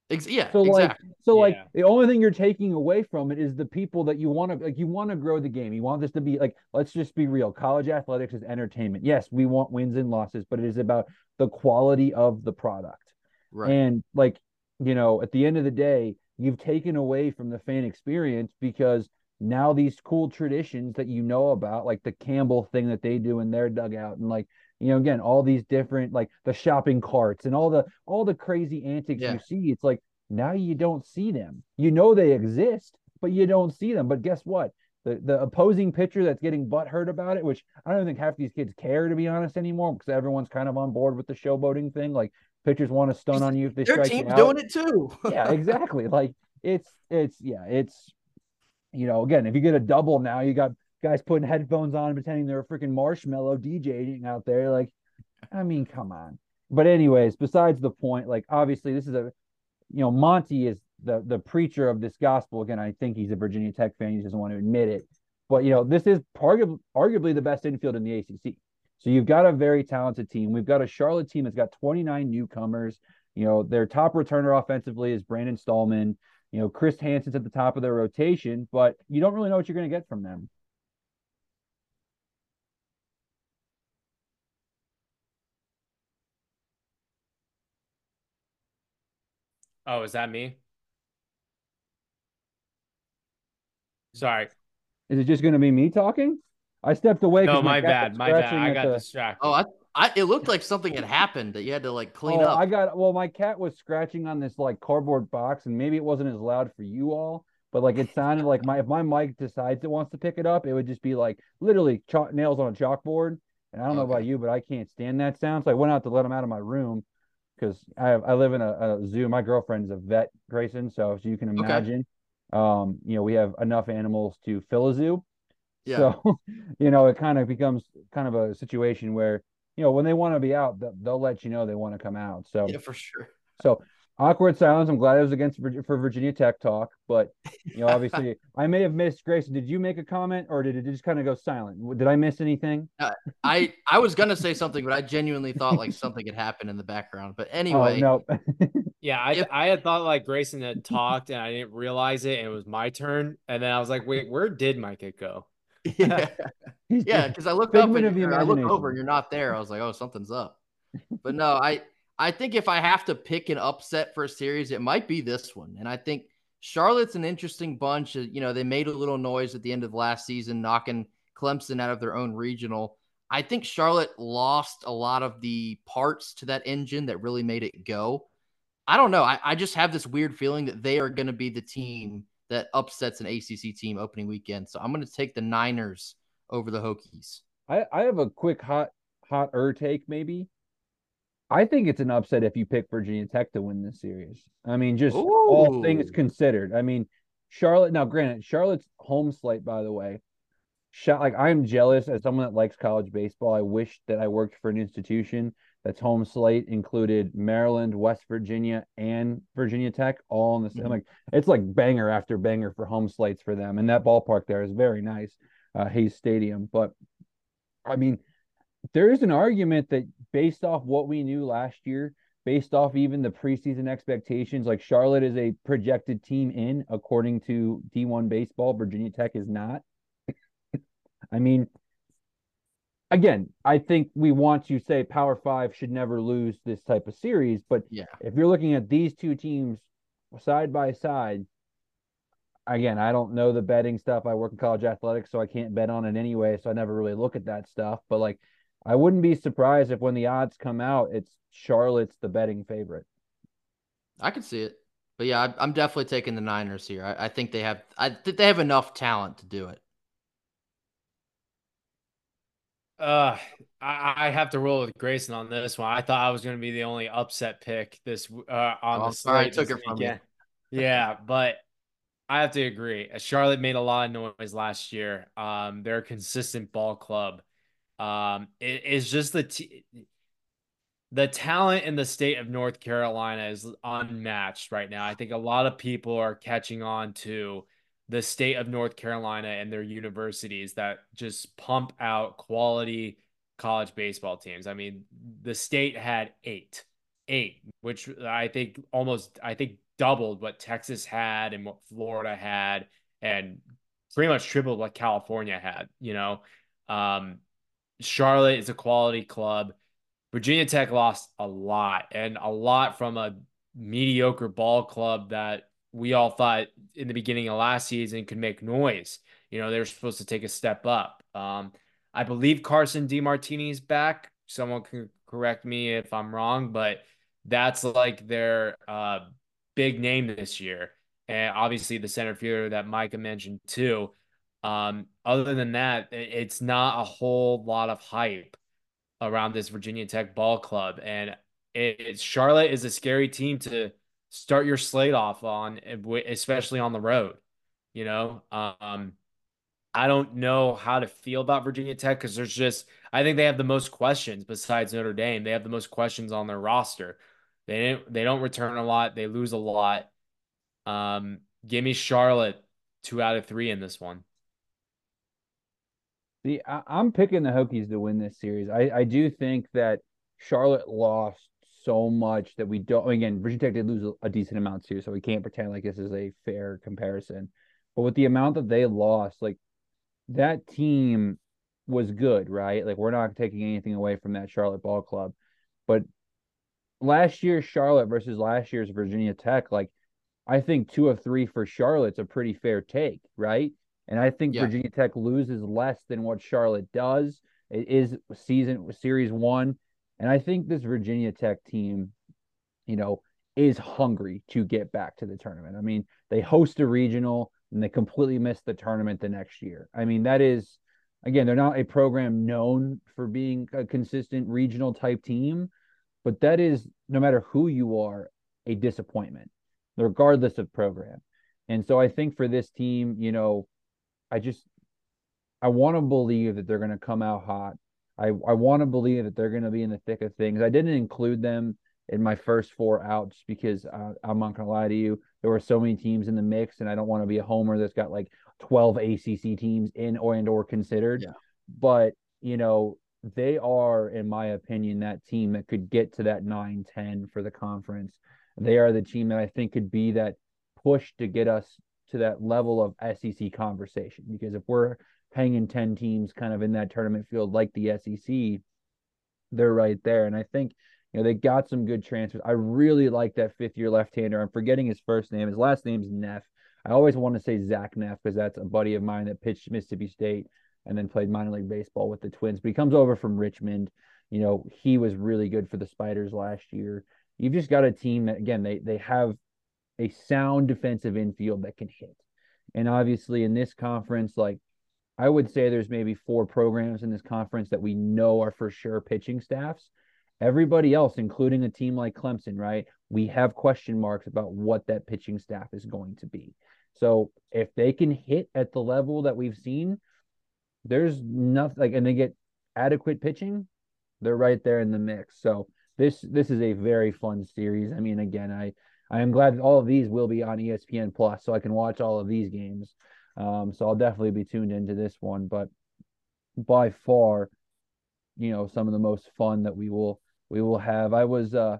S3: Ex- yeah,
S2: So like,
S3: exactly.
S2: so like the only thing you're taking away from it is the people that you want to like. You want to grow the game. You want this to be like. Let's just be real. College athletics is entertainment. Yes, we want wins and losses, but it is about the quality of the product.
S3: right.
S2: And like, you know, at the end of the day, you've taken away from the fan experience because now these cool traditions that you know about, like the Campbell thing that they do in their dugout, and like, you know, again, all these different like the shopping carts and all the all the crazy antics
S3: Yeah.
S2: you see. It's like now you don't see them. You know they exist, but you don't see them. But guess what? The, the opposing pitcher that's getting butt hurt about it, which I don't think half these kids care to be honest anymore, because everyone's kind of on board with the showboating thing. Like pitchers want to stun on you if they
S3: Their
S2: strike you
S3: team's
S2: out.
S3: doing it too.
S2: yeah, exactly. Like it's it's yeah, it's you know, again, if you get a double now, you got guys putting headphones on and pretending they're a freaking marshmallow DJing out there. Like, I mean, come on. But anyways, besides the point, like obviously this is a you know, Monty is the the preacher of this gospel. Again, I think he's a Virginia Tech fan. He doesn't want to admit it. But you know, this is arguably, arguably the best infield in the ACC. So you've got a very talented team. We've got a Charlotte team that's got 29 newcomers. You know, their top returner offensively is Brandon Stallman. You know, Chris Hansen's at the top of their rotation, but you don't really know what you're going to get from them.
S4: Oh, is that me? Sorry.
S2: Is it just going to be me talking? I stepped away.
S4: No, my
S2: cat
S4: bad. My bad. I got
S2: the-
S4: distracted.
S3: Oh, I, I it looked like something had happened that you had to like clean
S2: oh,
S3: up.
S2: I got well, my cat was scratching on this like cardboard box, and maybe it wasn't as loud for you all, but like it sounded like my if my mic decides it wants to pick it up, it would just be like literally chalk, nails on a chalkboard. And I don't know about you, but I can't stand that sound. So I went out to let him out of my room because I have, I live in a, a zoo. My girlfriend's a vet, Grayson, so so you can
S3: Okay.
S2: imagine. Um, you know, we have enough animals to fill a zoo.
S3: yeah.
S2: So, you know, it kind of becomes kind of a situation where, you know, when they want to be out, they'll, they'll let you know they want to come out. So,
S3: yeah, for sure.
S2: so awkward silence. I'm glad it was against for Virginia Tech talk, but you know, obviously, I may have missed Grayson. Did you make a comment, or did it just kind of go silent? Did I miss anything?
S3: Uh, I I was gonna say something, but I genuinely thought like something had happened in the background. But oh, anyway,
S2: Oh no.
S4: Yeah, I
S3: If-
S4: I had thought like Grayson had talked and I didn't realize it and it was my turn. And then I was like, wait, where did Micah go?
S3: yeah, yeah. Because I look up and I look over and you're not there. I was like, oh, something's up. But no, I I think if I have to pick an upset for a series, it might be this one. And I think Charlotte's an interesting bunch. You know, they made a little noise at the end of last season, knocking Clemson out of their own regional. I think Charlotte lost a lot of the parts to that engine that really made it go. I don't know. I, I just have this weird feeling that they are going to be the team that upsets an ACC team opening weekend. So I'm going to take the Niners over the Hokies.
S2: I, I have a quick hot hot er take maybe. I think it's an upset if you pick Virginia Tech to win this series. I mean, just Ooh. all things considered. I mean, Charlotte. Now, granted, Charlotte's home slate, by the way, shot like I'm jealous as someone that likes college baseball. I wish that I worked for an institution that's home slate included Maryland, West Virginia, and Virginia Tech all in the same. Mm-hmm. Like it's like banger after banger for home slates for them, and that ballpark there is very nice, uh, Hayes Stadium. But I mean, there is an argument that based off what we knew last year, based off even the preseason expectations, like Charlotte is a projected team in according to D1 baseball. Virginia Tech is not. I mean, again, I think we want to say Power Five should never lose this type of series. But
S3: yeah,
S2: if you're looking at these two teams side by side, again, I don't know the betting stuff. I work in college athletics, so I can't bet on it anyway. So I never really look at that stuff. But like, I wouldn't be surprised if when the odds come out, it's Charlotte's the betting favorite.
S3: I could see it. But yeah, I'm definitely taking the Niners here. I, I think they have, I think they have enough talent to do it.
S4: Uh, I, I have to roll with Grayson on this one. I thought I was going to be the only upset pick this uh on oh, the
S3: slate. Took it from
S4: you. Yeah, but I have to agree. Charlotte made a lot of noise last year. Um, they're a consistent ball club. Um, it is just the t- the talent in the state of North Carolina is unmatched right now. I think a lot of people are catching on to the state of North Carolina and their universities that just pump out quality college baseball teams. I mean, the state had eight, eight, which I think almost, I think doubled what Texas had and what Florida had, and pretty much tripled what California had, you know. Um, Charlotte is a quality club. Virginia Tech lost a lot and a lot from a mediocre ball club that we all thought in the beginning of last season could make noise. You know, they were supposed to take a step up. Um, I believe Carson DeMartini's back. Someone can correct me if I'm wrong, but that's like their uh, big name this year. And obviously the center fielder that Micah mentioned too. Um, other than that, it's not a whole lot of hype around this Virginia Tech ball club. And it, Charlotte is a scary team to – start your slate off on, especially on the road. You know, um, I don't know how to feel about Virginia Tech because there's just I think they have the most questions besides Notre Dame. They have the most questions on their roster. They didn't they don't return a lot. They lose a lot. Um, give me Charlotte two out of three in this one.
S2: See, I, am picking the Hokies to win this series. I, I do think that Charlotte lost so much that we don't. Again, Virginia Tech did lose a, a decent amount too, so we can't pretend like this is a fair comparison. But with the amount that they lost, like that team was good, right? Like we're not taking anything away from that Charlotte Ball Club, but last year's Charlotte versus last year's Virginia Tech, like I think two of three for Charlotte's a pretty fair take, right? And I think yeah. Virginia Tech loses less than what Charlotte does. It is season series one. And I think this Virginia Tech team, you know, is hungry to get back to the tournament. I mean, they host a regional and they completely miss the tournament the next year. I mean, that is again, they're not a program known for being a consistent regional type team, but that is no matter who you are, a disappointment, regardless of program. And so I think for this team, you know, I just I want to believe that they're going to come out hot. I, I want to believe that they're going to be in the thick of things. I didn't include them in my first four outs because uh, I'm not going to lie to you. There were so many teams in the mix, and I don't want to be a homer that's got like 12 ACC teams in or and or considered.
S3: Yeah.
S2: But, you know, they are, in my opinion, that team that could get to that 9 10 for the conference. They are the team that I think could be that push to get us to that level of SEC conversation. Because if we're hanging 10 teams kind of in that tournament field like the SEC, they're right there. And I think, you know, they got some good transfers. I really like that fifth year left hander. I'm forgetting his first name. His last name's Neff. I always want to say Zach Neff because that's a buddy of mine that pitched Mississippi State and then played minor league baseball with the Twins. But he comes over from Richmond. You know, he was really good for the Spiders last year. You've just got a team that again they they have a sound defensive infield that can hit. And obviously in this conference, like I would say there's maybe four programs in this conference that we know are for sure pitching staffs. Everybody else, including a team like Clemson, right? We have question marks about what that pitching staff is going to be. So if they can hit at the level that we've seen, there's nothing like, and they get adequate pitching, they're right there in the mix. So this this is a very fun series. I mean, again, I I am glad that all of these will be on ESPN Plus, so I can watch all of these games. Um, so I'll definitely be tuned into this one. But by far, you know, some of the most fun that we will we will have. I was uh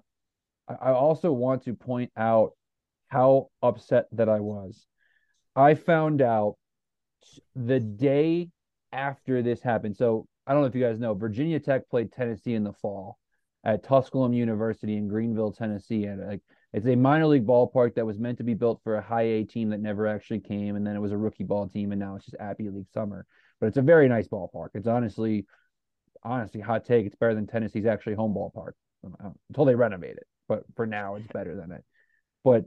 S2: I also want to point out how upset that I was. I found out the day after this happened. So I don't know if you guys know, Virginia Tech played Tennessee in the fall at Tusculum University in Greeneville, Tennessee. at like it's a minor league ballpark that was meant to be built for a high A team that never actually came, and then it was a rookie ball team, and now it's just Appy League summer. But it's a very nice ballpark. It's honestly, honestly, hot take. It's better than Tennessee's actually home ballpark um, um, until they renovate it. But for now, it's better than it. But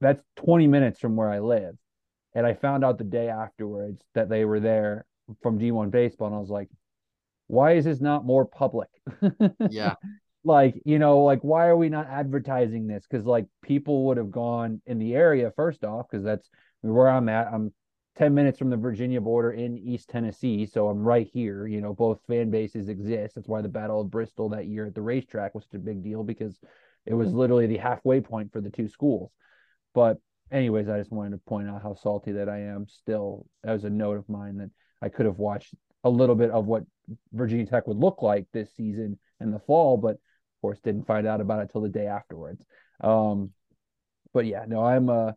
S2: that's 20 minutes from where I live. And I found out the day afterwards that they were there from D1 baseball. And I was like, why is this not more public?
S3: yeah
S2: like you know like why are we not advertising this? Because like people would have gone in the area first off because that's where i'm at. I'm 10 minutes from the virginia border in east tennessee so i'm right here you know both fan bases exist. That's why the battle of bristol that year at the racetrack was such a big deal because it was mm-hmm. literally the halfway point for the two schools. But anyways i just wanted to point out how salty that i am still. That was a note of mine that i could have watched a little bit of what virginia tech would look like this season in the fall but course, didn't find out about it till the day afterwards. Um, but yeah, no, I'm uh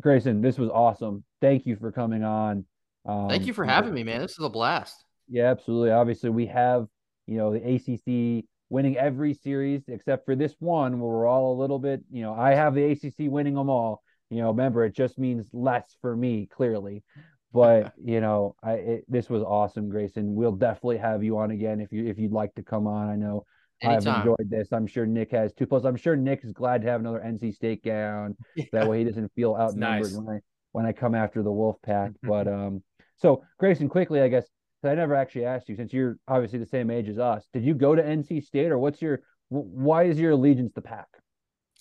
S2: Grayson, this was awesome. Thank you for coming on.
S3: Um, Thank you for having me, man. This is a blast.
S2: Yeah, absolutely. Obviously, we have, you know, the ACC winning every series except for this one where we're all a little bit, you know, I have the ACC winning them all. You know, remember, it just means less for me, clearly. But you know, I it, this was awesome, Grayson. We'll definitely have you on again if you if you'd like to come on. I know Anytime. I've enjoyed this. I'm sure Nick has too. Plus, I'm sure Nick is glad to have another NC State gown. Yeah. That way, he doesn't feel outnumbered nice. when I when I come after the Wolf Pack. but um, so Grayson, quickly, I guess I never actually asked you since you're obviously the same age as us. Did you go to NC State, or what's your why is your allegiance to the Pack?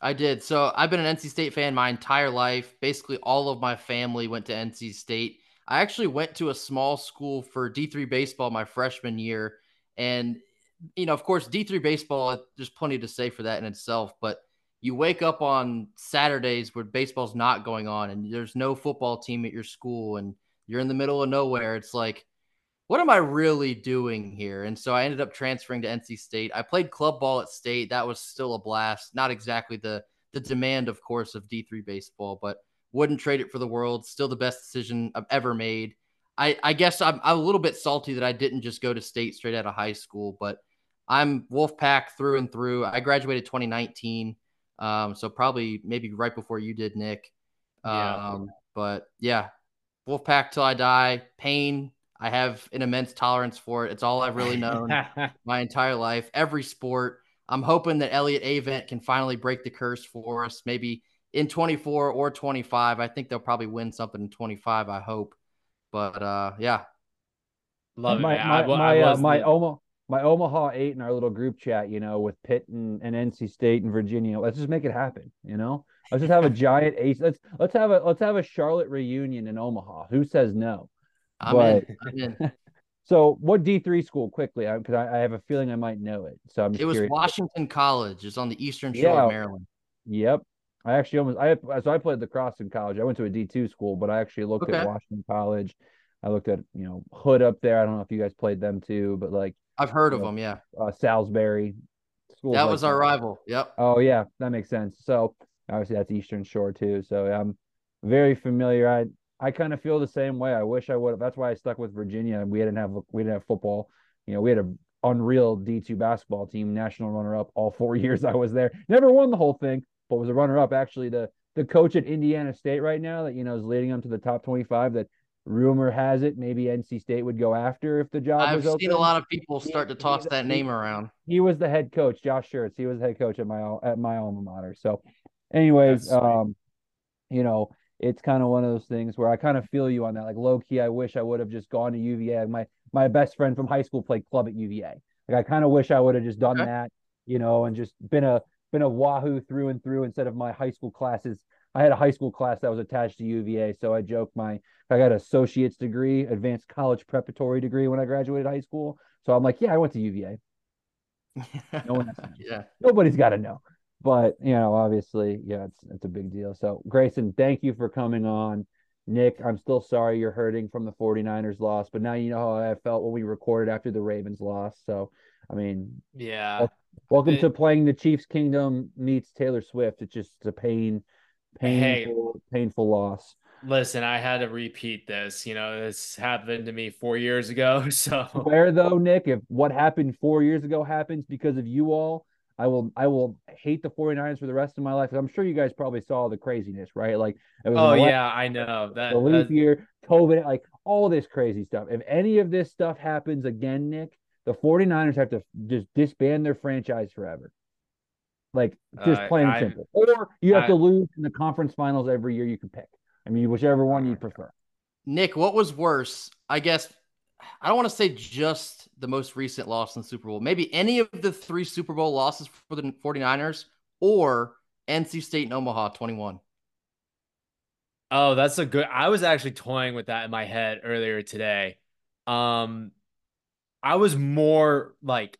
S3: I did. So I've been an NC State fan my entire life. Basically, all of my family went to NC State. I actually went to a small school for D3 baseball my freshman year, and you know, of course, D3 baseball, there's plenty to say for that in itself, but you wake up on Saturdays where baseball's not going on and there's no football team at your school and you're in the middle of nowhere. It's like, what am I really doing here? And so I ended up transferring to NC State. I played club ball at State. That was still a blast. Not exactly the the demand, of course, of D3 baseball, but wouldn't trade it for the world. Still the best decision I've ever made. I, I guess I'm, I'm a little bit salty that I didn't just go to State straight out of high school, but I'm Wolfpack through and through. I graduated 2019, um, so probably maybe right before you did, Nick. Yeah. Um, but yeah, Wolfpack till I die. Pain, I have an immense tolerance for it. It's all I've really known my entire life. Every sport. I'm hoping that Elliott Avent can finally break the curse for us. Maybe in 24 or 25. I think they'll probably win something in 25. I hope. But uh, yeah,
S2: love my, it. My, my, my, uh, my, the my Omaha eight in our little group chat, you know, with Pitt and, and NC State and Virginia. Let's just make it happen, you know. Let's just have a giant ace. Let's let's have a let's have a Charlotte reunion in Omaha. Who says no?
S3: I'm but, in. I'm in.
S2: so, what D three school quickly? Because I, I, have a feeling I might know it. So I'm.
S3: it was Washington College. It's on the eastern shore yeah. of Maryland.
S2: Yep. I actually almost I so I played lacrosse in college. I went to a D two school, but I actually looked okay. at Washington College. I looked at you know Hood up there. I don't know if you guys played them too, but like
S3: I've heard of know, them. Yeah.
S2: Uh, Salisbury.
S3: Schools that was like our that. rival. Yep.
S2: Oh yeah, that makes sense. So obviously that's Eastern Shore too. So I'm very familiar. I I kind of feel the same way. I wish I would. That's why I stuck with Virginia. We didn't have we didn't have football. You know, we had a unreal D2 basketball team, national runner up all four years I was there. Never won the whole thing, but was a runner up. Actually, the the coach at Indiana State right now that you know is leading them to the top 25 that rumor has it maybe NC State would go after if the job
S3: I've seen
S2: open.
S3: a lot of people start to toss that name around.
S2: He was the head coach, Josh Schertz. He was the head coach at my at my alma mater. So, anyways, um, you know, it's kind of one of those things where I kind of feel you on that. Like low key, I wish I would have just gone to UVA. My my best friend from high school played club at UVA. Like I kind of wish I would have just done okay. that, you know, and just been a been a Wahoo through and through instead of my high school classes. I had a high school class that was attached to UVA, so I joke my I got an associate's degree, advanced college preparatory degree when I graduated high school. So I'm like, yeah, I went to UVA. No one, yeah, nobody's got to know. But you know, obviously, yeah, it's it's a big deal. So Grayson, thank you for coming on. Nick, I'm still sorry you're hurting from the 49ers loss, but now you know how I felt when we recorded after the Ravens loss. So, I mean,
S4: yeah.
S2: Welcome it, to playing the Chiefs Kingdom meets Taylor Swift. It's just a pain, painful, hey, painful loss.
S4: Listen, I had to repeat this. You know, this happened to me four years ago. So
S2: where though, Nick, if what happened four years ago happens because of you all, I will I will hate the 49ers for the rest of my life. I'm sure you guys probably saw the craziness, right? Like
S4: Oh yeah, I know. That
S2: the leap year, COVID, like all this crazy stuff. If any of this stuff happens again, Nick, the 49ers have to just disband their franchise forever. Like just uh, plain and simple. Or you have I, to lose in the conference finals every year you can pick. I mean, whichever one you prefer.
S3: Nick, what was worse? I guess I don't want to say just the most recent loss in the Super Bowl. Maybe any of the three Super Bowl losses for the 49ers or NC State and Omaha 21.
S4: Oh, that's a good. I was actually toying with that in my head earlier today. Um I was more like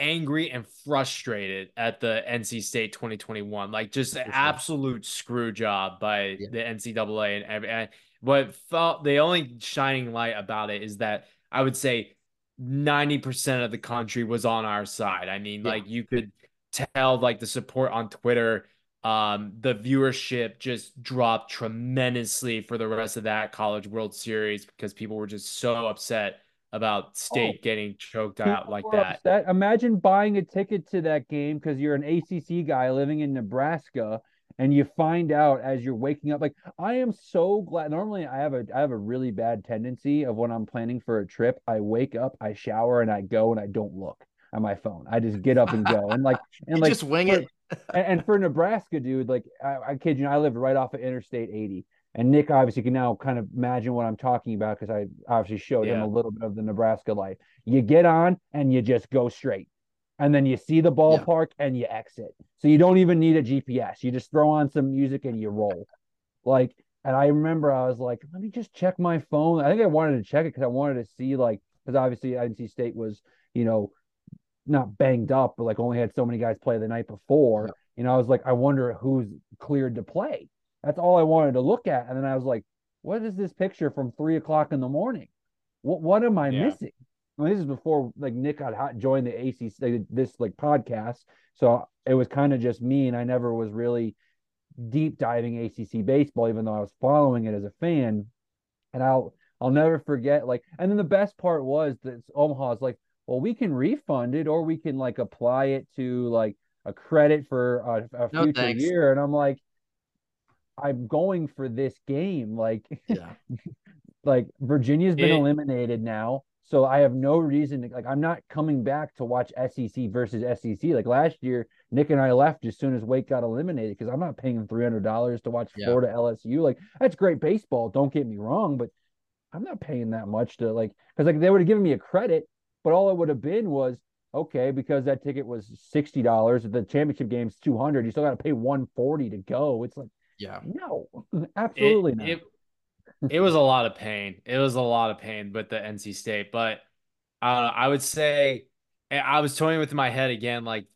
S4: angry and frustrated at the NC State 2021. Like just an absolute screw job by yeah. the NCAA and every and what felt the only shining light about it is that I would say 90% of the country was on our side. I mean, yeah. like you could tell like the support on Twitter, um, the viewership just dropped tremendously for the rest of that college world series because people were just so upset about oh, state oh, getting choked out like that. Upset.
S2: Imagine buying a ticket to that game because you're an ACC guy living in Nebraska and you find out as you're waking up like I am so glad normally I have a I have a really bad tendency of when I'm planning for a trip I wake up I shower and I go and I don't look at my phone I just get up and go and like and
S3: you
S2: like
S3: just wing it
S2: and, and, for Nebraska dude like I, I kid you know, I live right off of Interstate 80 and Nick obviously can now kind of imagine what I'm talking about because I obviously showed yeah. him a little bit of the Nebraska life. You get on and you just go straight. And then you see the ballpark yeah. and you exit. So you don't even need a GPS. You just throw on some music and you roll. Like, and I remember I was like, let me just check my phone. I think I wanted to check it because I wanted to see, like, because obviously NC State was, you know, not banged up, but like only had so many guys play the night before. Yeah. You know, I was like, I wonder who's cleared to play. That's all I wanted to look at. And then I was like, what is this picture from three o'clock in the morning? What what am I yeah. missing? I mean, this is before like Nick got hot, joined the ACC this like podcast, so it was kind of just me, and I never was really deep diving ACC baseball, even though I was following it as a fan. And I'll I'll never forget like, and then the best part was that Omaha is like, well, we can refund it, or we can like apply it to like a credit for a, a no, future thanks. year, and I'm like, I'm going for this game. Like, yeah. like Virginia's been it, eliminated now, so I have no reason to like. I'm not coming back to watch SEC versus SEC. Like last year, Nick and I left as soon as Wake got eliminated because I'm not paying three hundred dollars to watch yeah. Florida LSU. Like that's great baseball. Don't get me wrong, but I'm not paying that much to like because like they would have given me a credit, but all it would have been was okay because that ticket was sixty dollars. The championship game's two hundred. You still got to pay one forty to go. It's like
S3: yeah.
S2: No, absolutely
S4: it,
S2: not.
S4: It, it was a lot of pain. It was a lot of pain with the NC State, but uh, I would say I was toying with my head again, like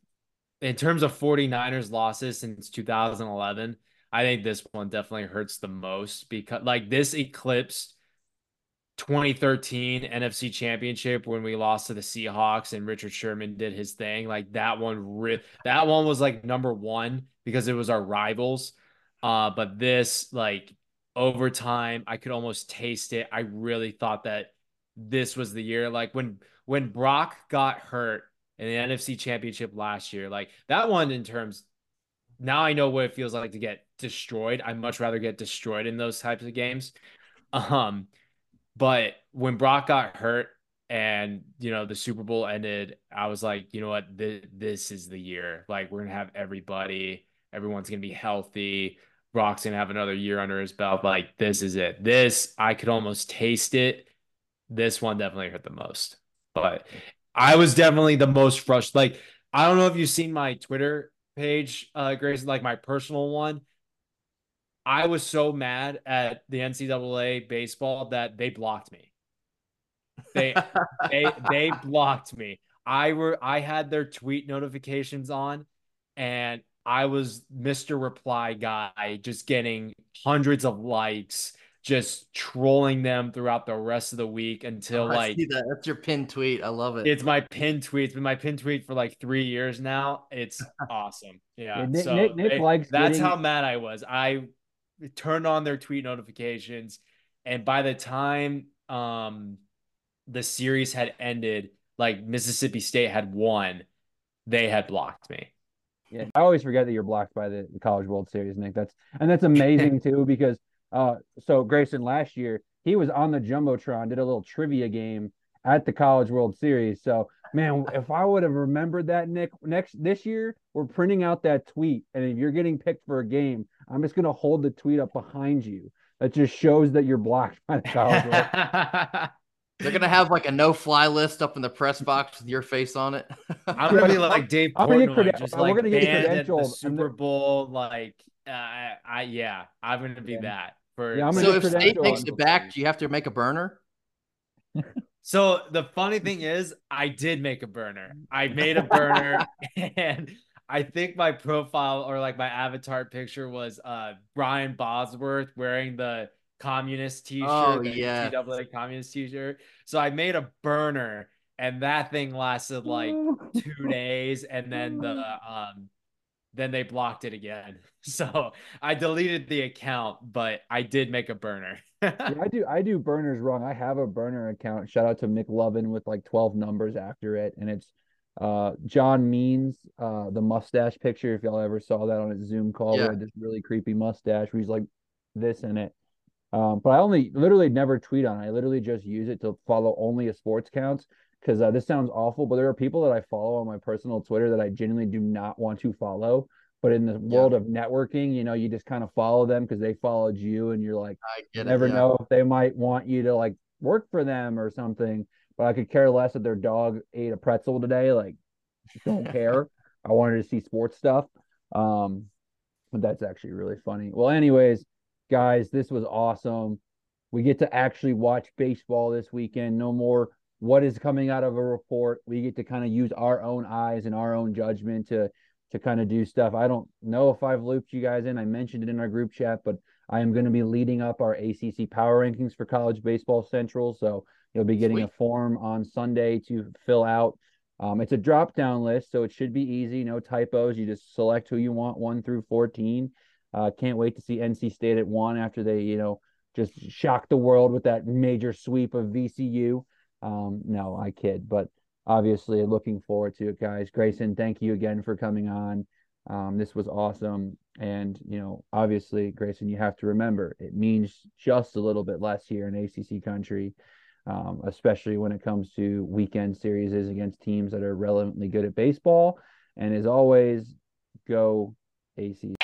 S4: in terms of 49ers losses since 2011. I think this one definitely hurts the most because like this eclipsed 2013 NFC Championship when we lost to the Seahawks and Richard Sherman did his thing. Like that one, that one was like number one because it was our rivals. Uh, but this, like, over time, I could almost taste it. I really thought that this was the year. Like when when Brock got hurt in the NFC Championship last year, like that one in terms. Now I know what it feels like to get destroyed. I'd much rather get destroyed in those types of games. Um, but when Brock got hurt and you know the Super Bowl ended, I was like, you know what, this, this is the year. Like we're gonna have everybody, everyone's gonna be healthy. Brock's gonna have another year under his belt. Like this is it. This I could almost taste it. This one definitely hurt the most. But I was definitely the most frustrated. Like I don't know if you've seen my Twitter page, uh, Grace, like my personal one. I was so mad at the NCAA baseball that they blocked me. They they they blocked me. I were I had their tweet notifications on and I was Mr. Reply guy just getting hundreds of likes, just trolling them throughout the rest of the week until
S3: Oh, I
S4: like
S3: see that. That's your pin tweet. I love it.
S4: it's my pin tweet. It's been my pin tweet for like three years now. It's awesome. Yeah.
S2: Yeah, Nick-
S4: so
S2: Nick- Nick
S4: they-
S2: likes
S4: that's
S2: getting-
S4: how mad I was. I turned on their tweet notifications, and by the time um the series had ended, like Mississippi State had won, they had blocked me.
S2: Yeah, I always forget that you're blocked by the, the College World Series, Nick. That's and that's amazing too because uh so Grayson last year he was on the jumbotron, did a little trivia game at the College World Series. So man, if I would have remembered that, Nick, next this year we're printing out that tweet, and if you're getting picked for a game, I'm just gonna hold the tweet up behind you. That just shows that you're blocked by the College World.
S3: They're gonna have like a no-fly list up in the press box with your face on it.
S4: I'm gonna be like Dave
S2: I'm gonna get
S4: Portnoy,
S2: creden-
S4: just
S2: we're gonna get
S4: banned at the Super Bowl. Like, uh, I yeah, I'm gonna be
S2: Yeah.
S4: that for.
S2: Yeah,
S3: so if state
S2: credentialed.
S3: takes it back, do you have to make a burner?
S4: So the funny thing is, I did make a burner. I made a burner, and I think my profile or like my avatar picture was uh Brian Bosworth wearing the communist T-shirt,
S3: Oh, yeah.
S4: NCAA communist T-shirt. So I made a burner, and that thing lasted like two days, and then the um then they blocked it again. So I deleted the account, but I did make a burner.
S2: Yeah, I do I do burners wrong. I have a burner account. Shout out to Mick Lovin with like 12 numbers after it. And it's uh John Means, uh the mustache picture, if y'all ever saw that on his Zoom call,
S3: Yeah.
S2: where this really creepy mustache where he's like this in it. Um, but I only literally never tweet on it. I literally just use it to follow only a sports counts because uh, this sounds awful, but there are people that I follow on my personal Twitter that I genuinely do not want to follow. But in the world of networking, you know, you just kind of follow them because they followed you, and you're like,
S3: I
S2: you
S3: get
S2: never
S3: it. yeah.
S2: know if they might want you to like work for them or something. But I could care less if their dog ate a pretzel today. Like, don't care. I wanted to see sports stuff. Um, but that's actually really funny. Well, anyways, guys, this was awesome. We get to actually watch baseball this weekend. No more what is coming out of a report. We get to kind of use our own eyes and our own judgment to to kind of do stuff. I don't know if I've looped you guys in. I mentioned it in our group chat, but I am going to be leading up our ACC power rankings for college baseball central. So you'll be getting
S3: Sweet.
S2: a form on Sunday to fill out. Um, it's a drop down list, so it should be easy. No typos. You just select who you want, one through 14. Uh, can't wait to see NC State at one after they, you know, just shock the world with that major sweep of VCU. Um, no, I kid, but obviously looking forward to it, guys. Grayson, thank you again for coming on. Um, this was awesome. And, you know, obviously, Grayson, you have to remember it means just a little bit less here in ACC country, um, especially when it comes to weekend series against teams that are relevantly good at baseball. And as always, go ACC.